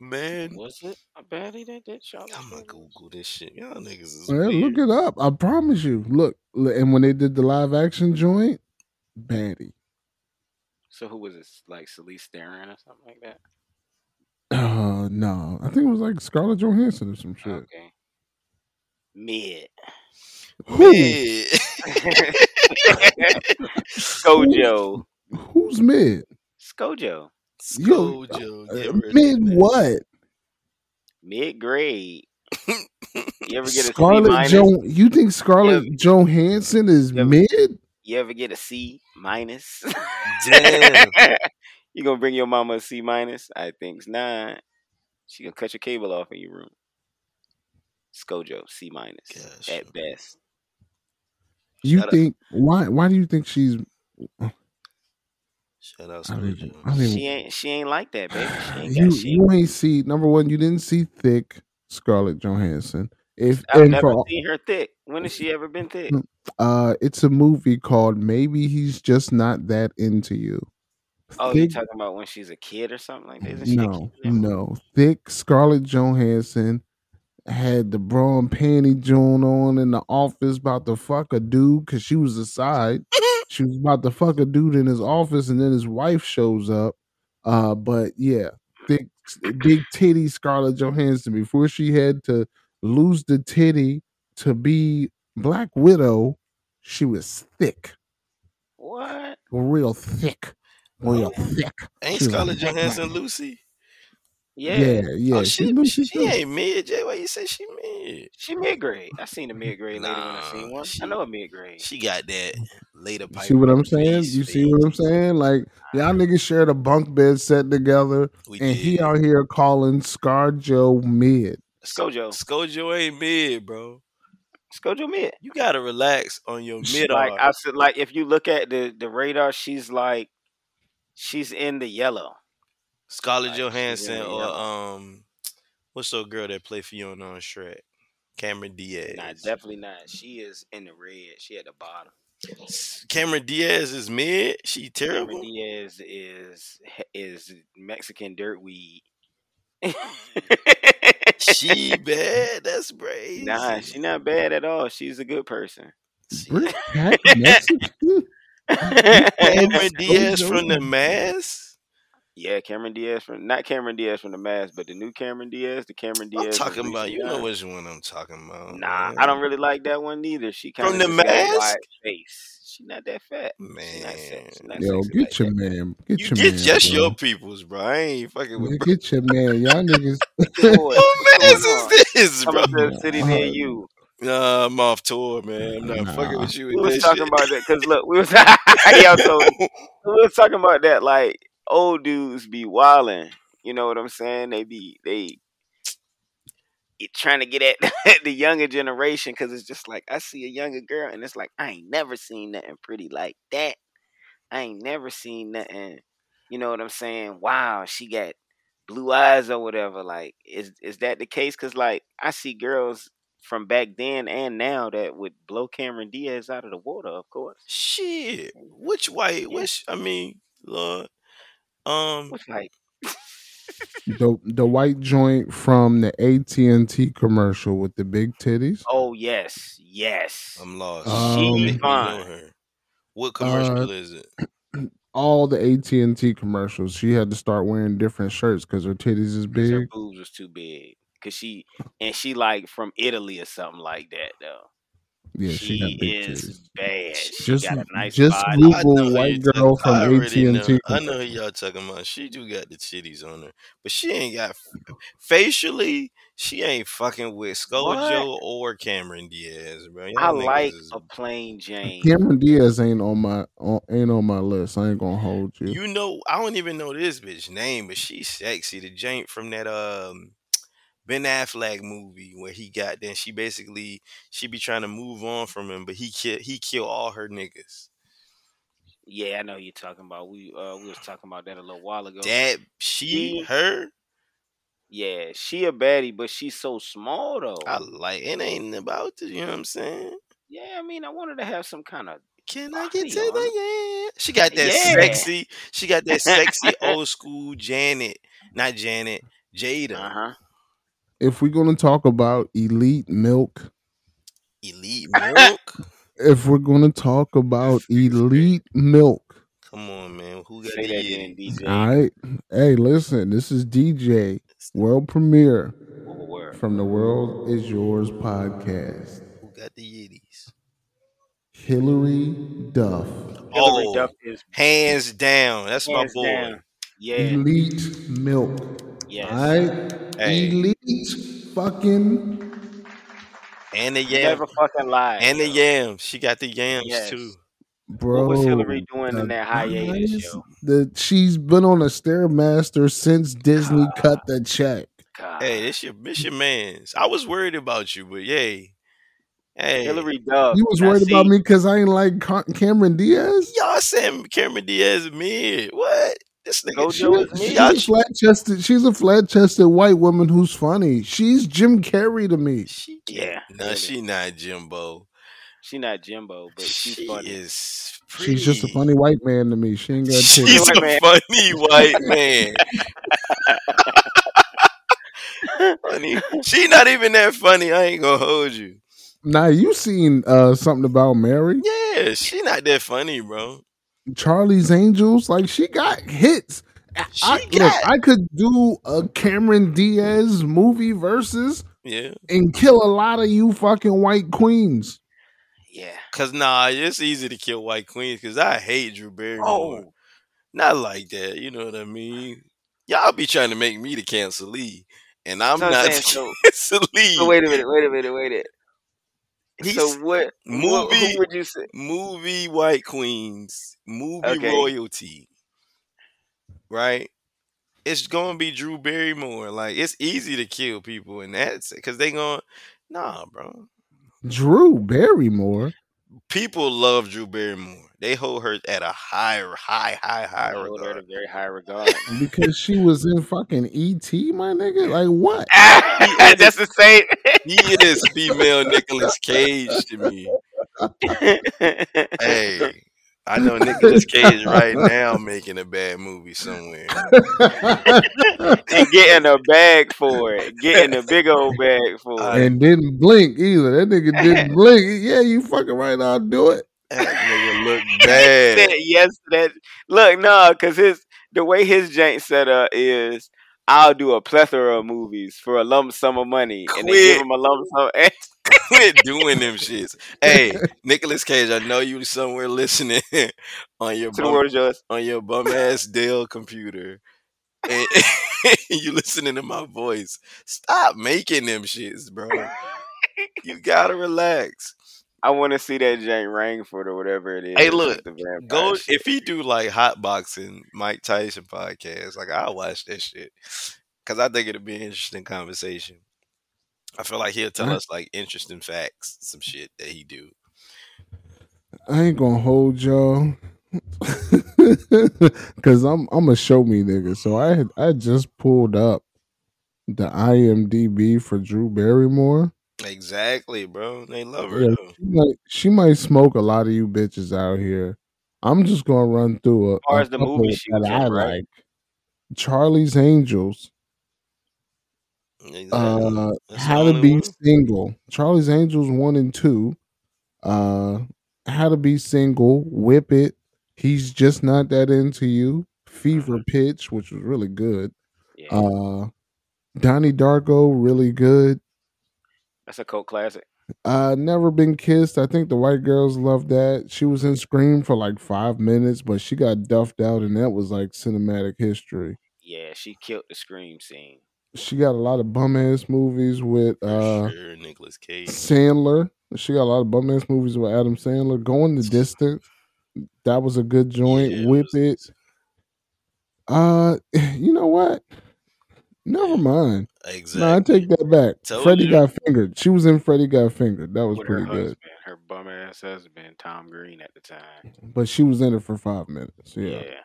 Man, Was it a baddie that did Charlotte? I'm gonna Google this shit. Y'all niggas is Yeah, weird. look it up. I promise you. Look, look, and when they did the live action joint, baddie. So who was it? Like Celeste Theron or something like that? Uh no. I think it was like Scarlett Johansson or some shit. Okay. Mid. Who? Man. Skojo. Who's mid? Skojo. Yo, Skojo, Uh, get rid of mid what? Mid grade. You ever get a C Scarlett minus? Jo you think Scarlett Johansson is Yeah. mid? You ever get a C minus? Damn. you gonna bring your mama a C minus? I think it's nine. She gonna cut your cable off in your room. Scojo C minus Gosh. at best. You Shut up. think why? Why do you think she's? Shout out I don't even- I don't She ain't she ain't like that, baby. She ain't you got she. you ain't see number one. You didn't see thick Scarlett Johansson. If I've and never for seen her thick. When has she ever been thick? uh, it's a movie called Maybe He's Just Not That Into You. Oh, you Thick- talking about when she's a kid or something like that? Isn't she no, no. Thick Scarlett Johansson had the bra and panty joint on in the office about to fuck a dude because she was aside. She was about to fuck a dude in his office, and then his wife shows up. Uh, but yeah, big, big titty Scarlett Johansson before she had to lose the titty to be Black Widow. She was thick, What? real thick, real thick. Ain't Scarlett Johansson Lucy? Yeah. Yeah, yeah. oh, she she, Lucy she, ain't mid, Jay. Why you say she mid? She mid grade. I seen a mid grade lady when I Nah, seen one. she- I know a mid grade. She got that later pipe. see what I'm saying? You see what I'm saying? Like y'all niggas shared a bunk bed set together, We and he out here calling Scar Joe mid. Scojo. Scojo ain't mid, bro. Scojo mid. You gotta relax on your mid like I said, like if you look at the the radar, she's like she's in the yellow. Scarlett like, Johansson the or yellow. um, what's the girl that play Fiona on Shrek? Cameron Diaz. Nah, definitely not. She is in the red. She at the bottom. Cameron Diaz is mid. She terrible. Cameron Diaz is is Mexican dirt weed. she bad. That's crazy. Nah, she not bad at all. She's a good person. Brick Pack Mexican? Cameron Diaz from the Mask. Yeah, Cameron Diaz from not Cameron Diaz from the Mask, but the new Cameron Diaz, the Cameron Diaz. I'm talking about. You know times. which one I'm talking about. Nah, man. I don't really like that one neither. She kind From of The got Mask? face. She not that fat. She not Man, sexy. She not Yo, get like your that. man. Get you your get man. just bro. your peoples, bro. I ain't fucking with. Yeah, Get your man. Y'all niggas. Boy, What what's mess going on? is this, bro? Coming to a city near you. Nah, I'm off tour, man. I'm not Nah. fucking with you. We was talking shit. about that because look, we was y'all told me. we was talking about that like old dudes be wilding. You know what I'm saying? They be they trying to get at the younger generation because it's just like I see a younger girl and it's like I ain't never seen nothing pretty like that. I ain't never seen nothing. You know what I'm saying? Wow, she got blue eyes or whatever. Like, is is that the case? Because like I see girls from back then and now that would blow Cameron Diaz out of the water. Of course. Shit. Which white? Which? I mean, Lord. Um. What's like? the the white joint from the AT and T commercial with the big titties. Oh yes, yes. I'm lost. Um, Make me know fine. her. What commercial Uh, is it? All the AT and T commercials. She had to start wearing different shirts because her titties is 'Cause her big. boobs was too big. Cause she and she like from Italy or something like that though. Yeah, she, got big is titties. bad. She Just- got a nice just body. Google I know who white girl talk- from I already know- AT&T I know who y'all talking about. She do got the titties on her, but she ain't got facially. She ain't fucking with ScoJo or Cameron Diaz, bro. Y'all I like is- a plain Jane. Cameron Diaz ain't on my on, ain't on my list. I ain't gonna hold you. You know, I don't even know this bitch name, but she's sexy. The Jane from that um Ben Affleck movie where he got then she basically she be trying to move on from him, but he kill he kill all her niggas. Yeah, I know you're talking about. We uh we was talking about that a little while ago. That she her Yeah, she a baddie, but she's so small though. I like it ain't about the, you know what I'm saying. yeah, I mean, I wanted to have some kind of. Can I get to on the yeah? She got that Yeah. sexy. She got that sexy old school Janet, not Janet, Jada. Uh huh. If we're gonna talk about elite milk, Elite milk. if we're gonna talk about elite milk, Come on, man. Who got Say the that yitty? then, DJ. all right. Hey, listen, this is DJ world premiere What from the World Is Yours podcast. Who got the yitties? Hilary Duff, Hilary Oh, Duff is hands down. That's hands my boy. down. Yeah. elite milk. Yes. All right, Hey. elite fucking. And the yam. Never fucking lie. And the yams. She got the yams Yes. too. Bro, was Hilary doing in that hiatus, guys- The she's been on a stairmaster since Disney cut the check. God. Hey, this your this your man's. I was worried about you, but yay. Hey, Hilary Duff. You was worried about me because I ain't like Cameron Diaz. y'all saying Cameron Diaz mid. What? This nigga Gojo she- is mid. She's y'all- a flat chested. She's a flat chested white woman who's funny. She's Jim Carrey to me. She Yeah, No, really. she not Jimbo. She not Jimbo, but she's she funny. is pretty. She's just a funny white man to me. She ain't got. She's White a man. funny white man. funny. She not even that funny. I ain't gonna hold you. Now you seen uh, something about Mary? Yeah, she not that funny, bro. Charlie's Angels? Like she got hits. She I, look, I could do a Cameron Diaz movie versus yeah. and kill a lot of you fucking white queens. Yeah. Cause nah, it's easy to kill white queens. Cause I hate Drew Barrymore. Oh, Not like that. You know what I mean? Y'all be trying to make me the cancelee, and I'm So I'm not saying, the so- cancelee. so wait a minute, wait a minute, wait a minute. He's- So what? Movie? movie- who would you say? movie white queens, movie Okay. royalty, right? It's gonna be Drew Barrymore. Like it's easy to kill people, and that's because they going nah, bro. Drew Barrymore. People love Drew Barrymore. They hold her at a high, high, high, high I hold her regard. in a very high regard. Because she was in fucking E.T., my nigga. Like what? That's the same. He is female Nicolas Cage to me. Hey, I know Nicolas Cage right now making a bad movie somewhere. and getting a bag for it, getting a big old bag for it. and didn't blink either. That nigga didn't blink. Yeah, you fucking right. I'll do it. Look said yes to that. Look, no, because his the way his jank set up is. I'll do a plethora of movies for a lump sum of money, and they Quit. give him a lump sum. And Quit doing them shits. Hey, Nicolas Cage, I know you somewhere listening on your to bum, world is yours. on your bum ass Dell computer. And you listening to my voice. Stop making them shits, bro. You gotta relax. I want to see that jank Rangford or whatever it is. Hey, look, with Go shit. if he do like hot boxing Mike Tyson podcast, like I'll watch that shit. Cause I think it'll be an interesting conversation. I feel like he'll tell I- us like interesting facts, some shit that he do. I ain't gonna hold y'all. Cause I'm I'm a show me nigga. So I had I just pulled up the IMDB for Drew Barrymore. Exactly, bro. They love her Yeah, she might she might smoke a lot of you bitches out here. I'm just gonna run through a, As far as the movie that I right? like. Charlie's Angels. Exactly. Uh, How to Be one? Single. Charlie's Angels one and two. Uh, How to Be Single. Whip It. He's just not that into you. Fever Pitch, which was really good. Yeah, Uh, Donnie Darko, really good. That's a cult classic. Uh, Never Been Kissed. I think the white girls love that. She was in Scream for like five minutes, but she got duffed out, and that was like cinematic history. Yeah, she killed the scream scene. She got a lot of bum ass movies with For uh sure, Nicolas Cage. Sandler. She got a lot of bum ass movies with Adam Sandler. Going the distance. That was a good joint. Yeah, it Whip was- it. Uh, you know what? Never mind. Exactly. No, I take that back. Told Freddy you. got fingered. She was in Freddy got fingered. That was With her pretty good. husband, her bum ass husband, Tom Green at the time. But she was in it for five minutes. Yeah. Yeah.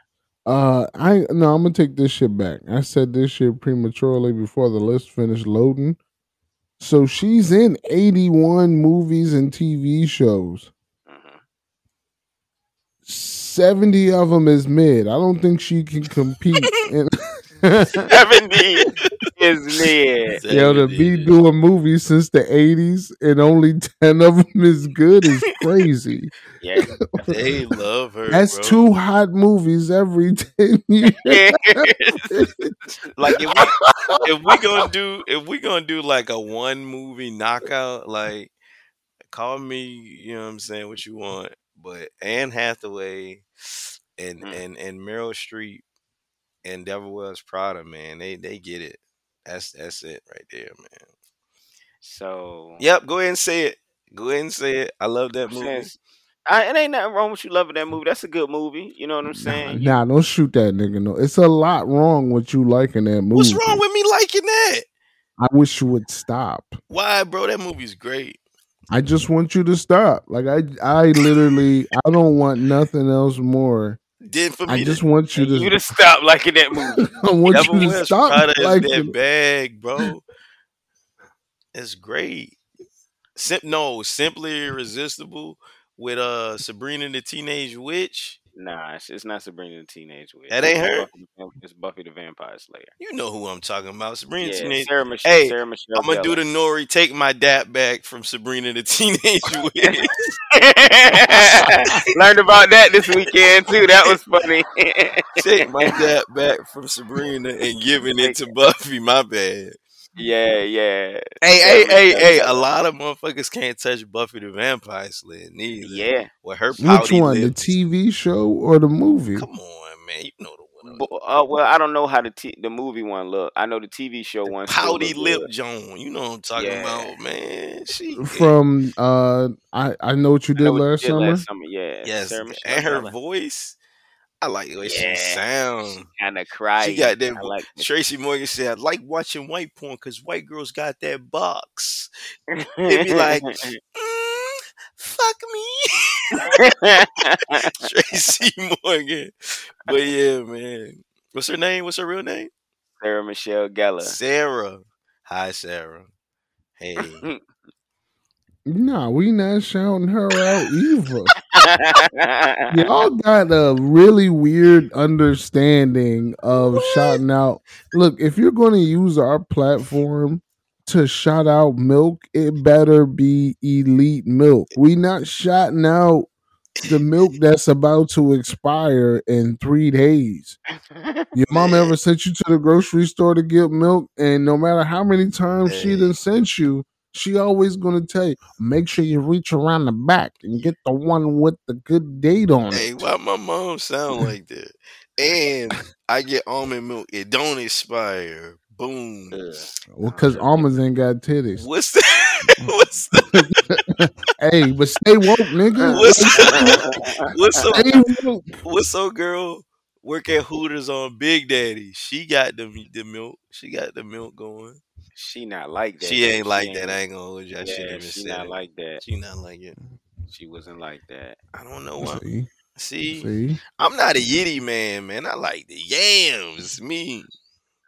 Uh, I no, I'm gonna take this shit back. I said this shit prematurely before the list finished loading. So she's in 81 movies and TV shows. Mhm. 70 of them is mid. I don't think she can compete. in- 70 is mid. Yo, to be doing movies since the 80s and only 10 of them is good is crazy. Yeah. They love her. That's bro. two hot movies every 10 years. like if we if we gonna do if we gonna do like a one movie knockout, like call me, you know what I'm saying, what you want. But Anne Hathaway and Mm. and and Meryl Streep and Devil Wears Prada, man, they they get it. That's that's it right there, man. So Yep, go ahead and say it. Go ahead and say it. I love that movie. I, it ain't nothing wrong with you loving that movie. That's a good movie. You know what I'm Nah, saying? nah, don't shoot that nigga. No, it's a lot wrong with you liking that movie. What's wrong with me liking that? I wish you would stop. Why, bro? That movie's great. I just want you to stop. Like I, I literally, I don't want nothing else more. Then for me, I to- just want you to. You to stop liking that movie. I want Devil you to stop Prada like that bag, bro. It's great. Sim- no, simply irresistible with uh Sabrina the Teenage Witch. Nah, it's, it's not Sabrina the Teenage Witch. That ain't her? It's Buffy the Vampire Slayer. You know who I'm talking about. Sabrina the Yeah, Teenage. Sarah Michelle. Hey, Sarah Michelle I'm gonna do the. Nori. Take my dap back from Sabrina the Teenage Witch. Learned about that this weekend too. That was funny. Take my dap back from Sabrina and giving it to Buffy. My bad. Yeah, yeah. Hey, hey, hey, hey! A lot of motherfuckers can't touch Buffy the Vampire Slayer neither. Yeah. With her Which pouty one, the. TV show or the movie? Come on, man. You know the one. But, uh, well, I don't know how the t- the movie one look. I know the TV show one. still Pouty look lip good. Joan. You know what I'm talking Yeah. about, man. She From uh, I I know what you I did know what you last did summer. last summer. Yeah. Yes, Sarah and her voice. I like the way Yeah. she sound. kind of cry. She got that. Like. Tracy Morgan said, "I like watching white porn because white girls got that box." They be like, mm, "Fuck me." Tracy Morgan. But yeah, man. What's her name? What's her real name? Sarah Michelle Gellar. Sarah. Hi, Sarah. Hey. Nah, we not shouting her out either. Y'all got a really weird understanding of shouting out. Look, if you're going to use our platform to shout out milk, it better be elite milk. We not shouting out the milk that's about to expire in three days. Your mom ever sent you to the grocery store to get milk, and no matter how many times she done sent you, she always gonna tell you, make sure you reach around the back and get the one with the good date on Hey, it. Hey, why my mom sound like that? And I get almond milk. It don't expire. Boom. Ugh. Well, because almonds ain't got titties. What's that? what's the hey, but stay woke, nigga. what's what's so Stay woke. what's so girl work at Hooters on Big Daddy? She got the the milk. She got the milk going. She not like that. She though. ain't like that. I ain't gonna hold you. I yeah, shouldn't even she say not it. like that. She not like it. She wasn't like that. I don't know why. See, See, see, I'm not a yitty man, man. I like the yams. Me.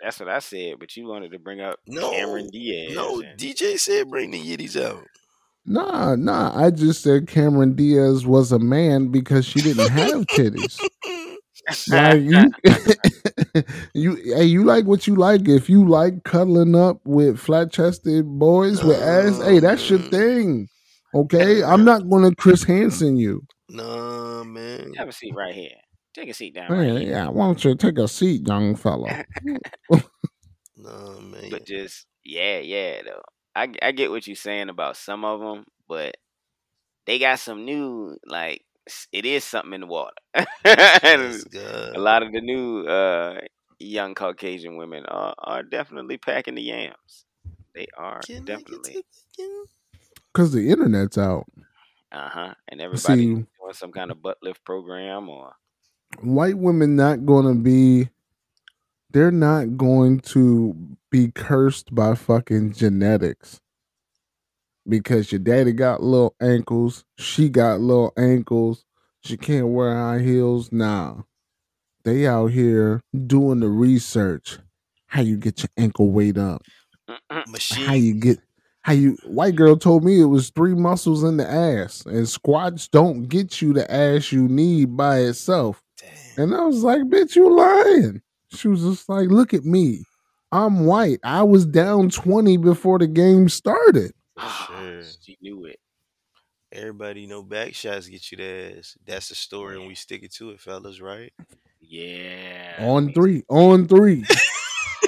That's what I said. But you wanted to bring up No, Cameron Diaz. No, and- DJ said bring the yitties out. nah, nah. I just said Cameron Diaz was a man because she didn't have titties. Like you, you, hey, you like what you like. If you like cuddling up with flat chested boys with ass, hey, that's your thing. Okay, I'm not gonna Chris Hansen you. Nah, man. Have a seat right here. Take a seat down Yeah, right here. yeah. Why don't you take a seat, young fella? Nah, man. But just yeah, yeah. Though I I get what you're saying about some of them, but they got some new like s- it is something in the water. Yes, and God. a lot of the new uh young Caucasian women are are definitely packing the yams. They are Can definitely. Because the internet's out. Uh huh. And everybody See, doing some kind of butt lift program or white women not going to be. They're not going to be cursed by fucking genetics. Because your daddy got little ankles, she got little ankles, she can't wear high heels. Nah. They out here doing the research. How you get your ankle weight up. how you get how you white girl told me it was three muscles in the ass and squats don't get you the ass you need by itself Damn. and i was like bitch you lying she was just like look at me i'm white i was down 20 before the game started For sure. she knew it. Everybody know back shots get you the ass. That's the story, and we stick it to it, fellas, right? Yeah. on three on three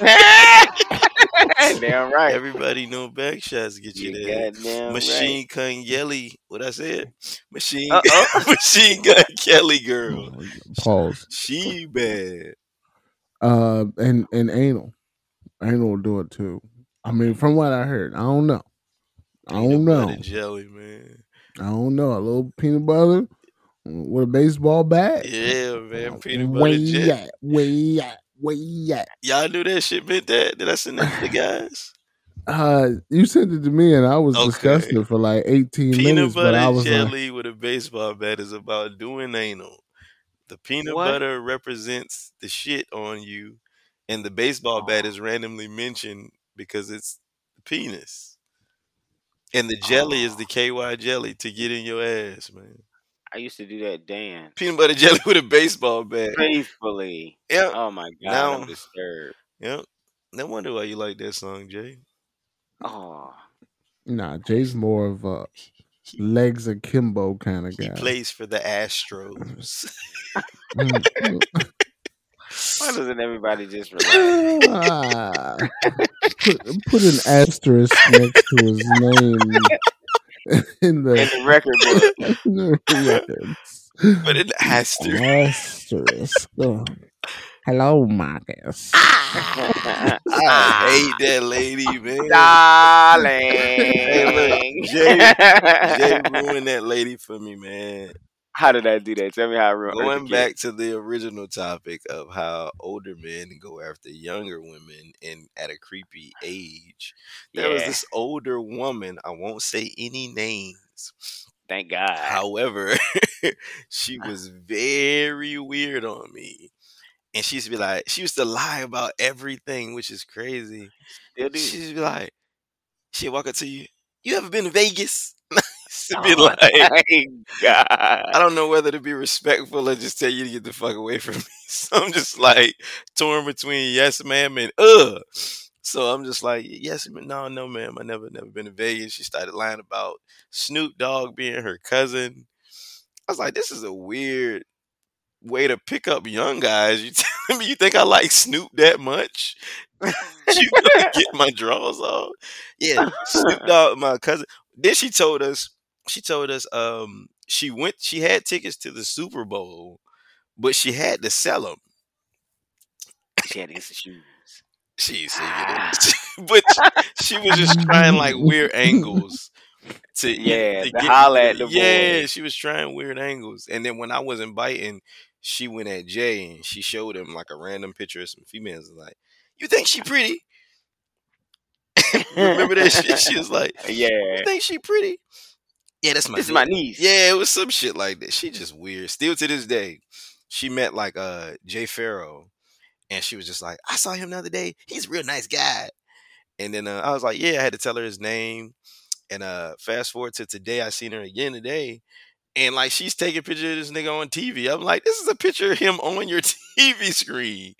Damn right. Everybody know back shots get you You the ass. goddamn Machine Gun Kelly. What I said? Machine Uh-oh. Machine Gun Kelly girl. pause She bad. uh and and anal anal will do it too i mean from what i heard i don't know i don't know butter jelly, man. i don't know a little peanut butter with a baseball bat Yeah, man. Peanut butter you jelly. at? You at? You at? Y'all knew that shit meant that? Did I send that to the guys? Uh, you sent it to me, and I was Okay. disgusted for like 18 Peanut minutes. But I butter was like, jelly with a baseball bat is about doing anal. The peanut What? butter represents the shit on you, and the baseball bat Oh. is randomly mentioned because it's the penis. And the jelly is the oh. KY jelly to get in your ass, man. I used to do that dance Peanut butter jelly with a baseball bat. faithfully. Yep. Oh my god, Now- I'm disturbed. Yep. No wonder why you like that song, Jay. Oh, nah, Jay's more of a He, legs akimbo kind of guy. he guy. plays for the Astros. Mm, mm. Why doesn't everybody just relax? ah, put, put an asterisk next to his name in the, In the record book. in the records. but an asterisk. Asterisk. Oh. Hello, Marcus. I hate that lady, man. Darling. Hey, look, Jay- Jay ruined that lady for me, man. How did I do that? Tell me how I ruined Going back to the original topic of how older men go after younger women and at a creepy age, there was this older woman. I won't say any names. Thank God. However, she uh-huh. was very weird on me. And she used to be like, she used to lie about everything, which is crazy. She used to be like, she'd walk up to you, you ever been to Vegas? To be Oh, like, God. I don't know whether to be respectful or just tell you to get the fuck away from me. So I'm just like torn between yes, ma'am, and uh. So I'm just like, yes, no, no, ma'am. I never, never been to Vegas. She started lying about Snoop Dogg being her cousin. I was like, this is a weird way to pick up young guys. You telling me you think I like Snoop that much? you gonna get my draws off? Yeah, Snoop Dogg, my cousin. Then she told us, she told us, um, she went, she had tickets to the Super Bowl, but she had to sell them. She had to get some shoes. But she was just trying like weird angles to Yeah, to to holla at the yeah. boys. She was trying weird angles, and then when I wasn't biting, she went at Jay and she showed him like a random picture of some females. Like, you think she pretty? Remember that shit? She was like, Yeah. you think she pretty? Yeah, that's my This is my niece. Yeah, it was some shit like that. She just weird. Still to this day, she met like uh Jay Pharoah, and she was just like, I saw him the other day. He's a real nice guy. And then uh, I was like, yeah, I had to tell her his name. And uh fast forward to today, I seen her again today. And like she's taking pictures of this nigga on TV. I'm like, this is a picture of him on your TV screen.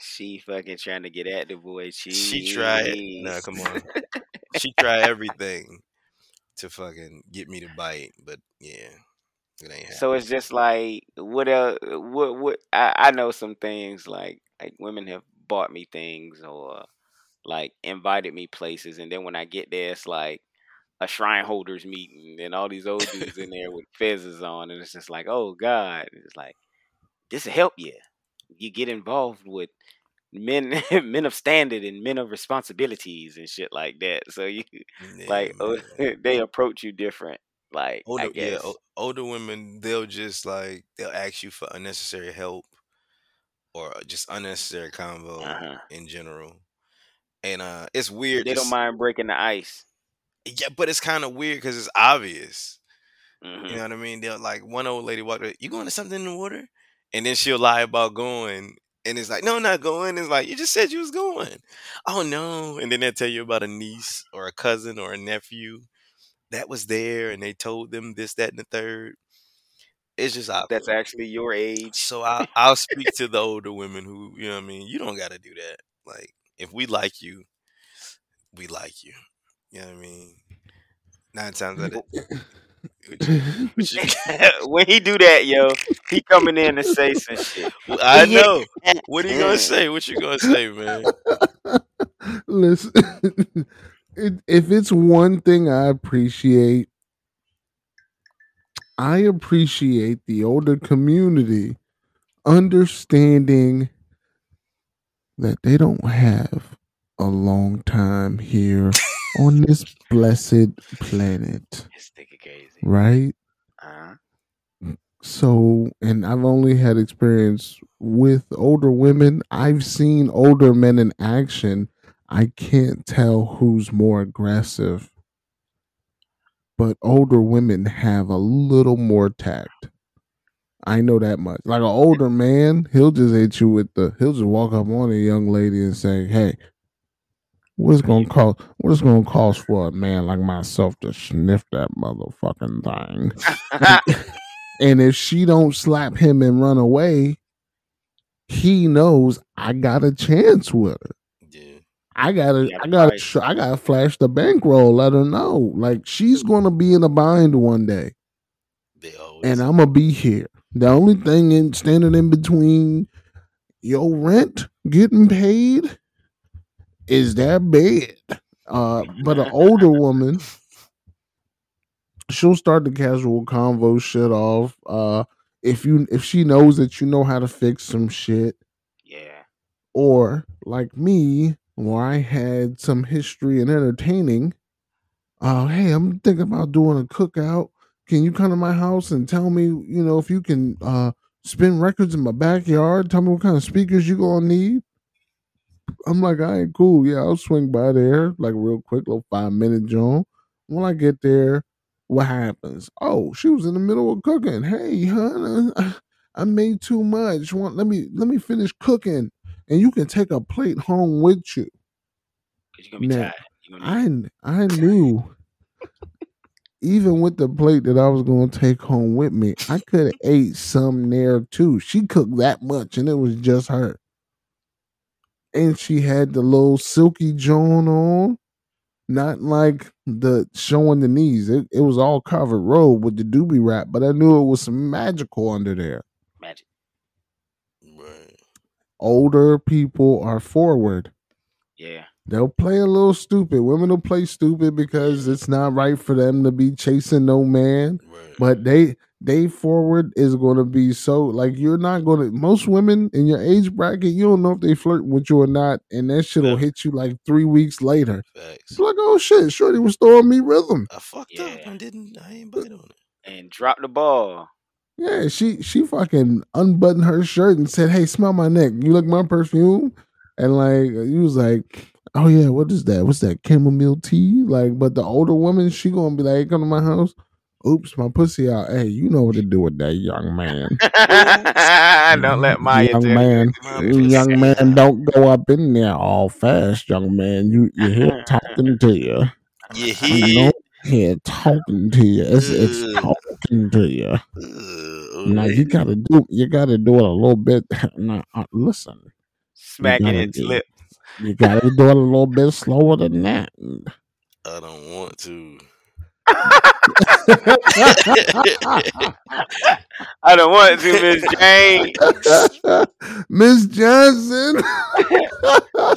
She fucking trying to get at the boy. She, She tried. Nah, come on. she tried everything to fucking get me to bite, but yeah, it ain't happening. So it's just like what else? What what? I, I know some things like like women have bought me things or like invited me places, and then when I get there, it's like a shrine holders meeting, and all these old dudes in there with fezzes on, and it's just like, oh god, it's like this will help you. You get involved with men men of standard and men of responsibilities and shit like that. So you Yeah, like oh, man. they approach you different. Like older, yeah, o- older women, they'll just like they'll ask you for unnecessary help or just unnecessary convo Uh-huh. in general. And uh it's weird. They don't mind breaking the ice. Yeah, but it's kind of weird because it's obvious. Mhm. You know what I mean? They'll like one old lady walked up, you going to something in the water? And then she'll lie about going. And it's like, no, not going. It's like, you just said you was going. Oh no. And then they'll tell you about a niece or a cousin or a nephew that was there and they told them this, that, and the third. It's just awkward. That's actually your age. So I, I'll speak to the older women who, you know what I mean? You don't got to do that. Like, if we like you, we like you. You know what I mean? Nine times out of what you- what you- when he do that, yo, he coming in to say some shit. I know. What are you gonna say? What you gonna say, man? Listen, it, if it's one thing I appreciate, I appreciate the older community understanding that they don't have a long time here on this blessed planet, This nigga crazy. Right? Uh-huh. So, and I've only had experience with older women. I've seen older men in action. I can't tell who's more aggressive, but older women have a little more tact. I know that much. Like an older man, he'll just hit you with the. He'll just walk up on a young lady and say, "Hey, what's gonna cost? What's gonna cost for a man like myself to sniff that motherfucking thing?" and if she don't slap him and run away, he knows I got a chance with her. Yeah. I gotta, Yeah, I gotta, sh- I gotta flash the bankroll. Let her know, like she's gonna be in a bind one day, They always. and I'm gonna be here. The only thing in standing in between your rent getting paid is that bed. Uh, but an older woman, she'll start the casual convo shit off. Uh, if you if she knows that you know how to fix some shit, yeah. or like me, where I had some history in entertaining. Uh, hey, I'm thinking about doing a cookout. Can you come to my house and tell me, you know, if you can uh spin records in my backyard? Tell me what kind of speakers you gonna need. I'm like, all right, cool. Yeah, I'll swing by there, like real quick, little five minute John. When I get there, what happens? Oh, she was in the middle of cooking. Hey, hon, I, made too much. Want let me let me finish cooking, and you can take a plate home with you. Cause you're gonna be Now, tired. You're gonna need I I knew, even with the plate that I was going to take home with me, I could have ate some there too. She cooked that much, and it was just her. And she had the little silky joint on, not like the showing the knees. It, it was all covered robe with the doobie wrap, but I knew it was some magical under there. magic. Right. Older people are forward. Yeah. They'll play a little stupid. Women will play stupid because it's not right for them to be chasing no man. Right. But they they forward is going to be so like you're not going to. Most women in your age bracket, you don't know if they flirt with you or not, and that shit will hit you like three weeks later. Facts. It's like, oh shit, Shorty was throwing me rhythm. I fucked up i didn't. I ain't bite on it. And drop the ball. Yeah, she she fucking unbuttoned her shirt and said, "Hey, smell my neck. You like my perfume?" And like you was like, "Oh yeah, what is that? What's that? Chamomile tea?" Like, but the older woman, she gonna be like, "Come to my house." Oops, my pussy out. Hey, you know what to do with that young man. Don't let my young man, My you pussy young man, don't go up in there all fast, young man. You you hear talking to you. You hear? here talking to you. It's it's talking to you. Now you gotta do you gotta do it a little bit. Now uh, listen, Smacking its do- lip. you gotta do it a little bit slower than that. I don't want to. I don't want to, Miss Jane. Miss Johnson.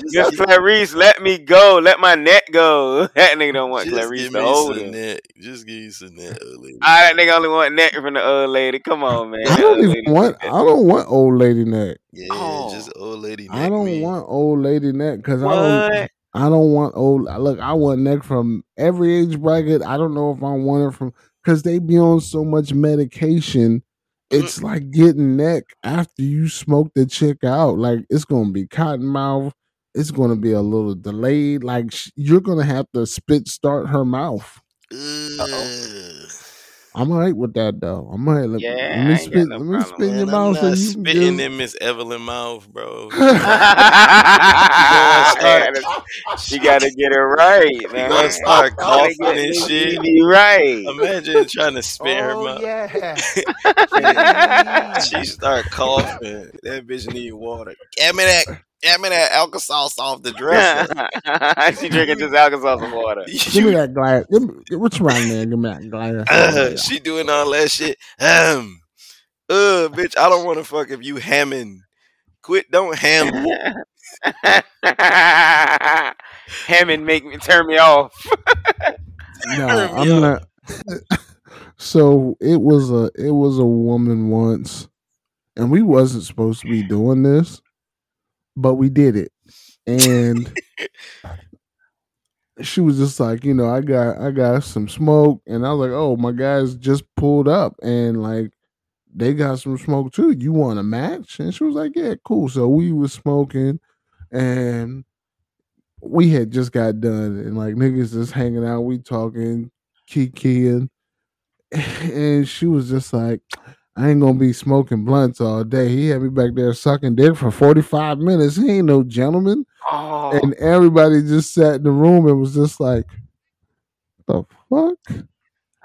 Miss Clarice, let me go. Let my neck go. That nigga don't want Just Clarice give to me hold him. neck. Just give you some neck, old lady. Ah, that nigga only want neck from the old lady. Come on, man. I don't even want. I don't want old lady neck. Yeah, Oh. just old lady neck. I don't me. want old lady neck because. I don't. What? I don't want old. Look, I want neck from every age bracket. I don't know if I want it from because they be on so much medication. Mm-hmm. It's like getting neck after you smoke the chick out. Like it's gonna be cotton mouth. It's gonna be a little delayed. Like sh- you're gonna have to spit start her mouth. Ugh. I'm alright with that though. I'm alright. Let, Yeah, let me ain't spit. no let me spit in your mouth so you can spitting give. in Miss Evelyn mouth, bro. she gotta get it right, You man. gonna start coughing get and shit. BB right. Imagine trying to spit her Oh mouth. yeah. She start coughing. That bitch need water. Give me that. Give me that alcohol off the dresser. she drinking just alcohol and water. Give me that glass. Give me, what's wrong, man? Give me that glass. uh, she doing all that shit. Um, uh, bitch, I don't want to fuck if you hamming. Quit, don't ham. Hammond make me turn me off. No, I'm not. so it was a it was a woman once, and we wasn't supposed to be doing this, but we did it, and she was just like, you know, I got I got some smoke, and I was like, oh, my guys just pulled up, and like they got some smoke too. You want a match? And she was like, yeah, cool. So we was smoking, and we had just got done and like niggas just hanging out, we talking, kikiing, and she was just like, I ain't gonna be smoking blunts all day. He had me back there sucking dick for 45 minutes. He ain't no gentleman. Oh, And everybody just sat in the room and was just like, the fuck?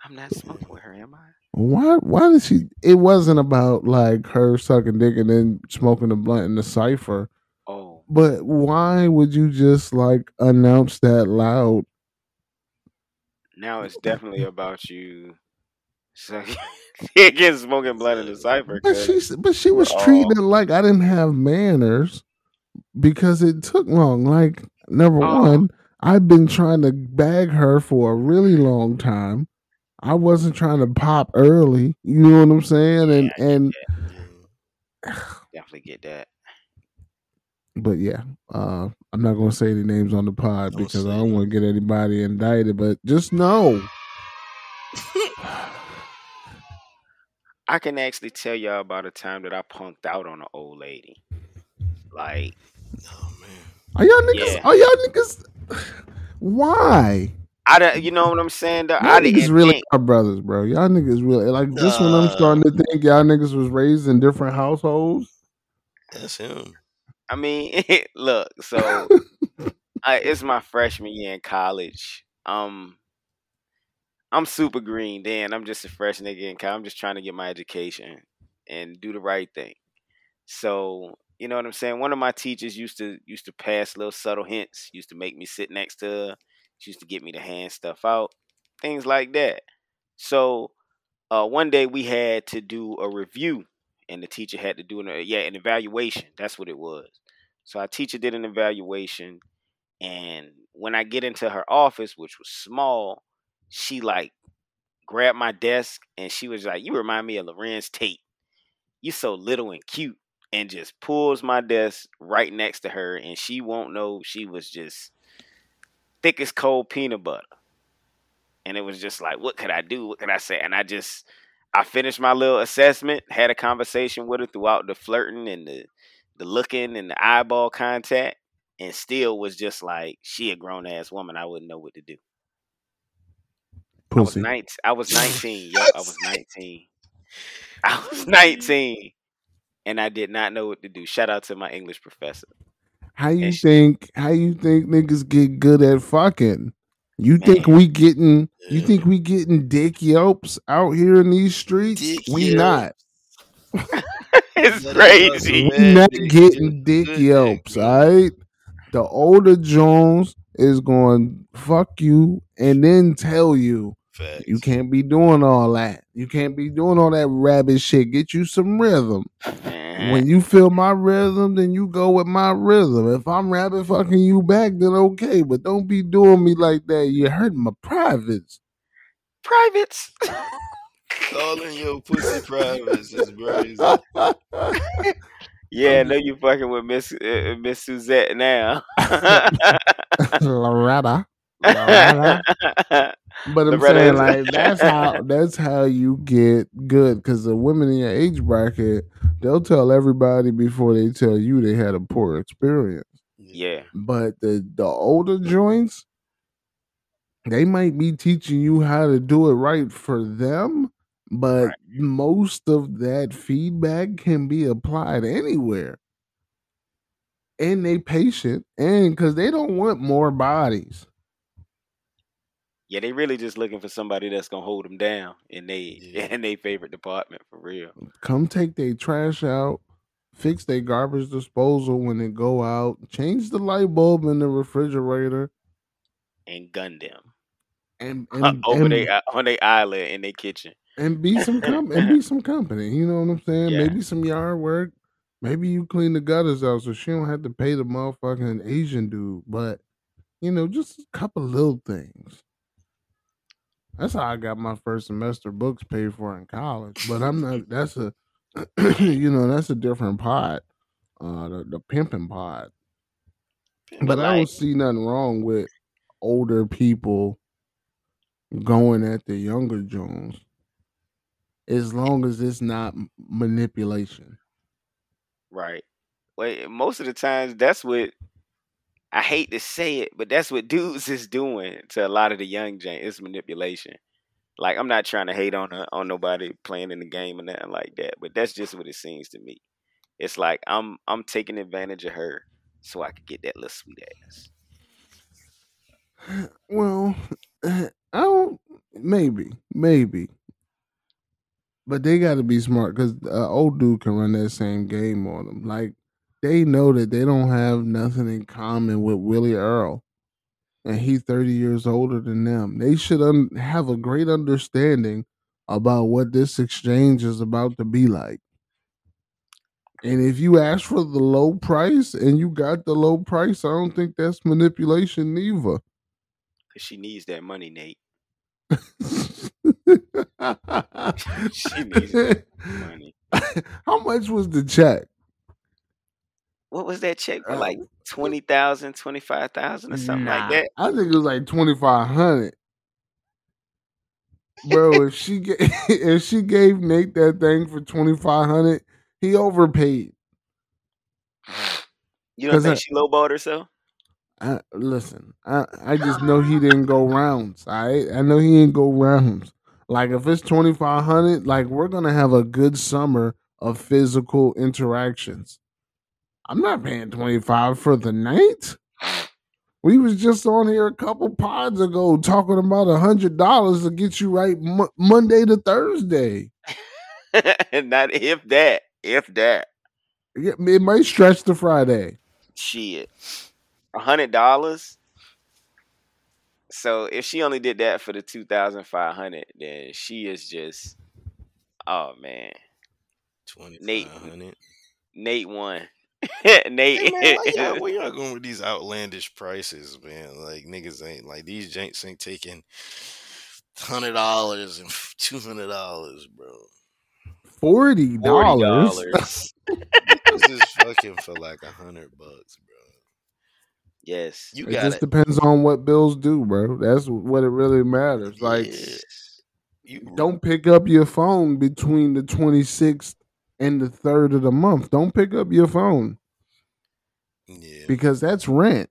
I'm not smoking with her, am I? Why why did she it wasn't about like her sucking dick and then smoking the blunt in the cipher. Oh, But why would you just like announce that loud? now it's definitely about you. So he again, smoking blunt in the cipher. But she but she was Oh. treating it like I didn't have manners because it took long. Like number Oh. one, I've been trying to bag her for a really long time. I wasn't trying to pop early. You know what I'm saying? And Yeah, and definitely get that. but yeah, uh, I'm not gonna say any names on the pod Don't because I don't want to get anybody indicted. But just know, I can actually tell y'all about a time that I punked out on an old lady. Like, Oh man. are y'all niggas? Yeah. Are y'all niggas? Why? I don't, you know what I'm saying? Though? Y'all I niggas really think- are brothers, bro. Y'all niggas really like this one. I'm starting to think y'all niggas was raised in different households. That's him. I mean, look, so I, it's my freshman year in college. Um, I'm super green. Then I'm just a fresh nigga in college. I'm just trying to get my education and do the right thing. So you know what I'm saying. One of my teachers used to used to pass little subtle hints. Used to make me sit next to her. She used to get me to hand stuff out, things like that. So uh, one day we had to do a review, and the teacher had to do an yeah an evaluation. That's what it was. So our teacher did an evaluation, and when I get into her office, which was small, she like grabbed my desk and she was like, "You remind me of Larenz Tate. You so little and cute." And just pulls my desk right next to her, and she won't know she was just thick as cold peanut butter. And it was just like, what could I do? What could I say? And I just, I finished my little assessment, had a conversation with her throughout the flirting and the, the looking and the eyeball contact, and still was just like, she a grown ass woman. I wouldn't know what to do. I was 19. I was 19. Yup, I was 19. I was 19. And I did not know what to do. Shout out to my English professor. How you And she- think? How you think niggas get good at fucking? You think we getting? You think we getting dick yelps out here in these streets? Dick we yelps. not. it's Let crazy. go, We not niggas getting dick yelps. dick, All right. The older Jones is going fuck you and then tell you Facts. you can't be doing all that. You can't be doing all that rabbit shit. Get you some rhythm. Mhm. When you feel my rhythm, then you go with my rhythm. If I'm rabbit fucking you back, then okay. But don't be doing me like that. You're hurting my privates. Privates. Calling your pussy privates is crazy. Yeah, I know you fucking with Miss uh, Miss Suzette now. Loretta. Loretta. But I'm saying like that's how that's how you get good because the women in your age bracket they'll tell everybody before they tell you they had a poor experience. yeah, But the the older joints, they might be teaching you how to do it right for them, but Right. most of that feedback can be applied anywhere. And they patient, and because they don't want more bodies. Yeah, they really just looking for somebody that's gonna hold them down in they Yeah. in their favorite department for real. come take their trash out, fix their garbage disposal when they go out, change the light bulb in the refrigerator, And gun them and and, over and, they uh, on their island in their kitchen. and be some com- and be some company. You know what I'm saying? Yeah. Maybe some yard work. Maybe you clean the gutters out so she don't have to pay the motherfucking Asian dude. But you know, just a couple little things. That's how I got my first semester books paid for in college. But I'm not. That's a, you know, that's a different pot. Uh, the, the pimping pot. But I don't see nothing wrong with older people going at the younger Jones, as long as it's not manipulation. Right. Wait, most of the times that's what I hate to say it, but that's what dudes is doing to a lot of the young Jane. It's manipulation. Like I'm not trying to hate on her, on nobody playing in the game or nothing like that, but that's just what it seems to me. It's like I'm I'm taking advantage of her so I could get that little sweet ass. Well, I don't. Maybe, maybe, but they got to be smart because old dude can run that same game on them. Like they know that they don't have nothing in common with Willie Earl, and he's thirty years older than them. They should un- have a great understanding about what this exchange is about to be like. And if you ask for the low price and you got the low price, I don't think that's manipulation either. Cause she needs that money, Nate. she She needs that money. How much was the check? What was that check for? Like 20,000, 25,000 or something like that? I think it was like twenty five hundred. Bro, if she ga- if she gave Nate that thing for twenty five hundred, he overpaid. You don't think I- she lowballed herself? I, listen, I, I just know he didn't go rounds. I I know he didn't go rounds. Like if it's twenty five hundred, like we're gonna have a good summer of physical interactions. I'm not paying twenty five for the night. We was just on here a couple pods ago talking about a hundred dollars to get you right Mo- Monday to Thursday. Not if that. If that. Yeah, It might stretch to Friday. Shit. A hundred dollars. So if she only did that for the two thousand five hundred, then she is just oh man. Twenty Nate. five hundred. Nate won. Hey man, why y'all, y'all going with these outlandish prices, man? Like niggas ain't like these janks ain't taking hundred dollars and two hundred dollars, bro. Forty dollars. dollars. This is fucking for like a hundred bucks, bro. yes. You It got just it. depends on what bills do, bro. That's what it really matters. Like, Yes. You don't pick up your phone between the 26th and the 3rd of the month. Don't pick up your phone Yeah. because that's rent.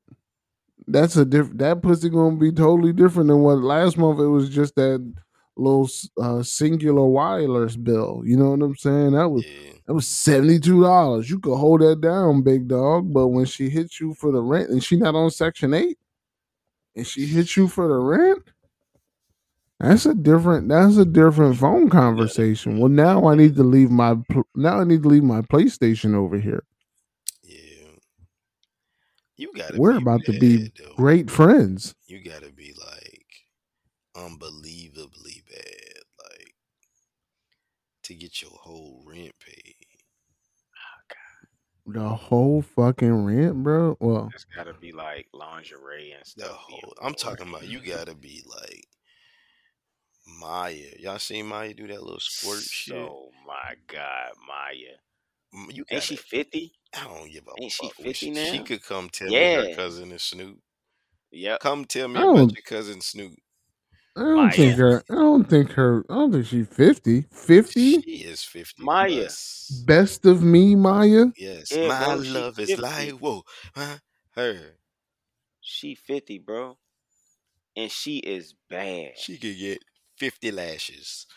That's a different. That pussy gonna be totally different than what last month. It was just that little uh, singular wireless bill. You know what I'm saying? That was Yeah. that was seventy two dollars. You could hold that down, big dog. But when she hits you for the rent, and she not on Section Eight, and she hits you for the rent, that's a different. That's a different phone conversation. Well, now I need to leave my. Now I need to leave my PlayStation over here. Yeah. You gotta We're be about to be though. great friends. You gotta be like unbelievably bad, like to get your whole rent paid. The whole fucking rent, bro. Well, It's gotta be like lingerie and stuff. being whole I'm talking about you gotta be like Maya. Y'all seen Maya do that little squirt shit? So my God, Maya. You Ain't she fifty? I don't give a fuck. ain't she fuck. what 50 She now? could come tell me her cousin is Snoop. Yeah. Come tell me I about don't- your cousin Snoop. I don't Maya. think her. I don't think her. I don't think she's 50. 50? She is 50 Maya. plus. Best of me, Maya. Yes, Yeah, my bro, she love is 50. like whoa, huh? Her. She fifty, bro. And she is bad. She could get 50 lashes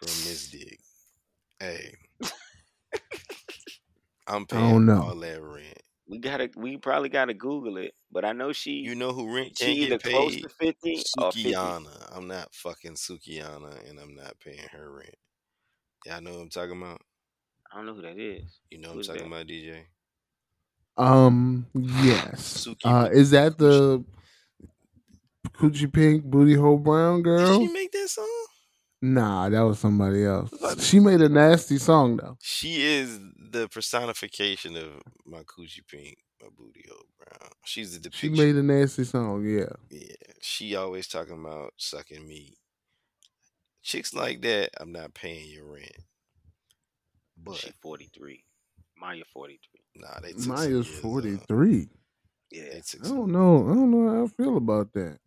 from Miss Dick. Hey. I'm I paying don't know. all that rent. We gotta we probably gotta Google it, but I know she You know who rent she can't either get close paid? to fifty or fifty. Sukihana. I'm not fucking Sukihana and I'm not paying her rent. Y'all know what I'm talking about? I don't know who that is. You know what I'm talking that? about, DJ? Um. Yes. Suki Uh, is that the Coochie Pink Booty Hole Brown Girl. Did girl? she make that song? Nah, that was somebody else. She made a nasty song though. She is the personification of my coochie pink, my booty hole brown. She's the She made a nasty song. Yeah. Yeah, she always talking about sucking me. Chicks like that, I'm not paying your rent. But She forty three. Maya forty three. nah, they took Maya's years forty off. Yeah. They I don't know. I don't know how I feel about that.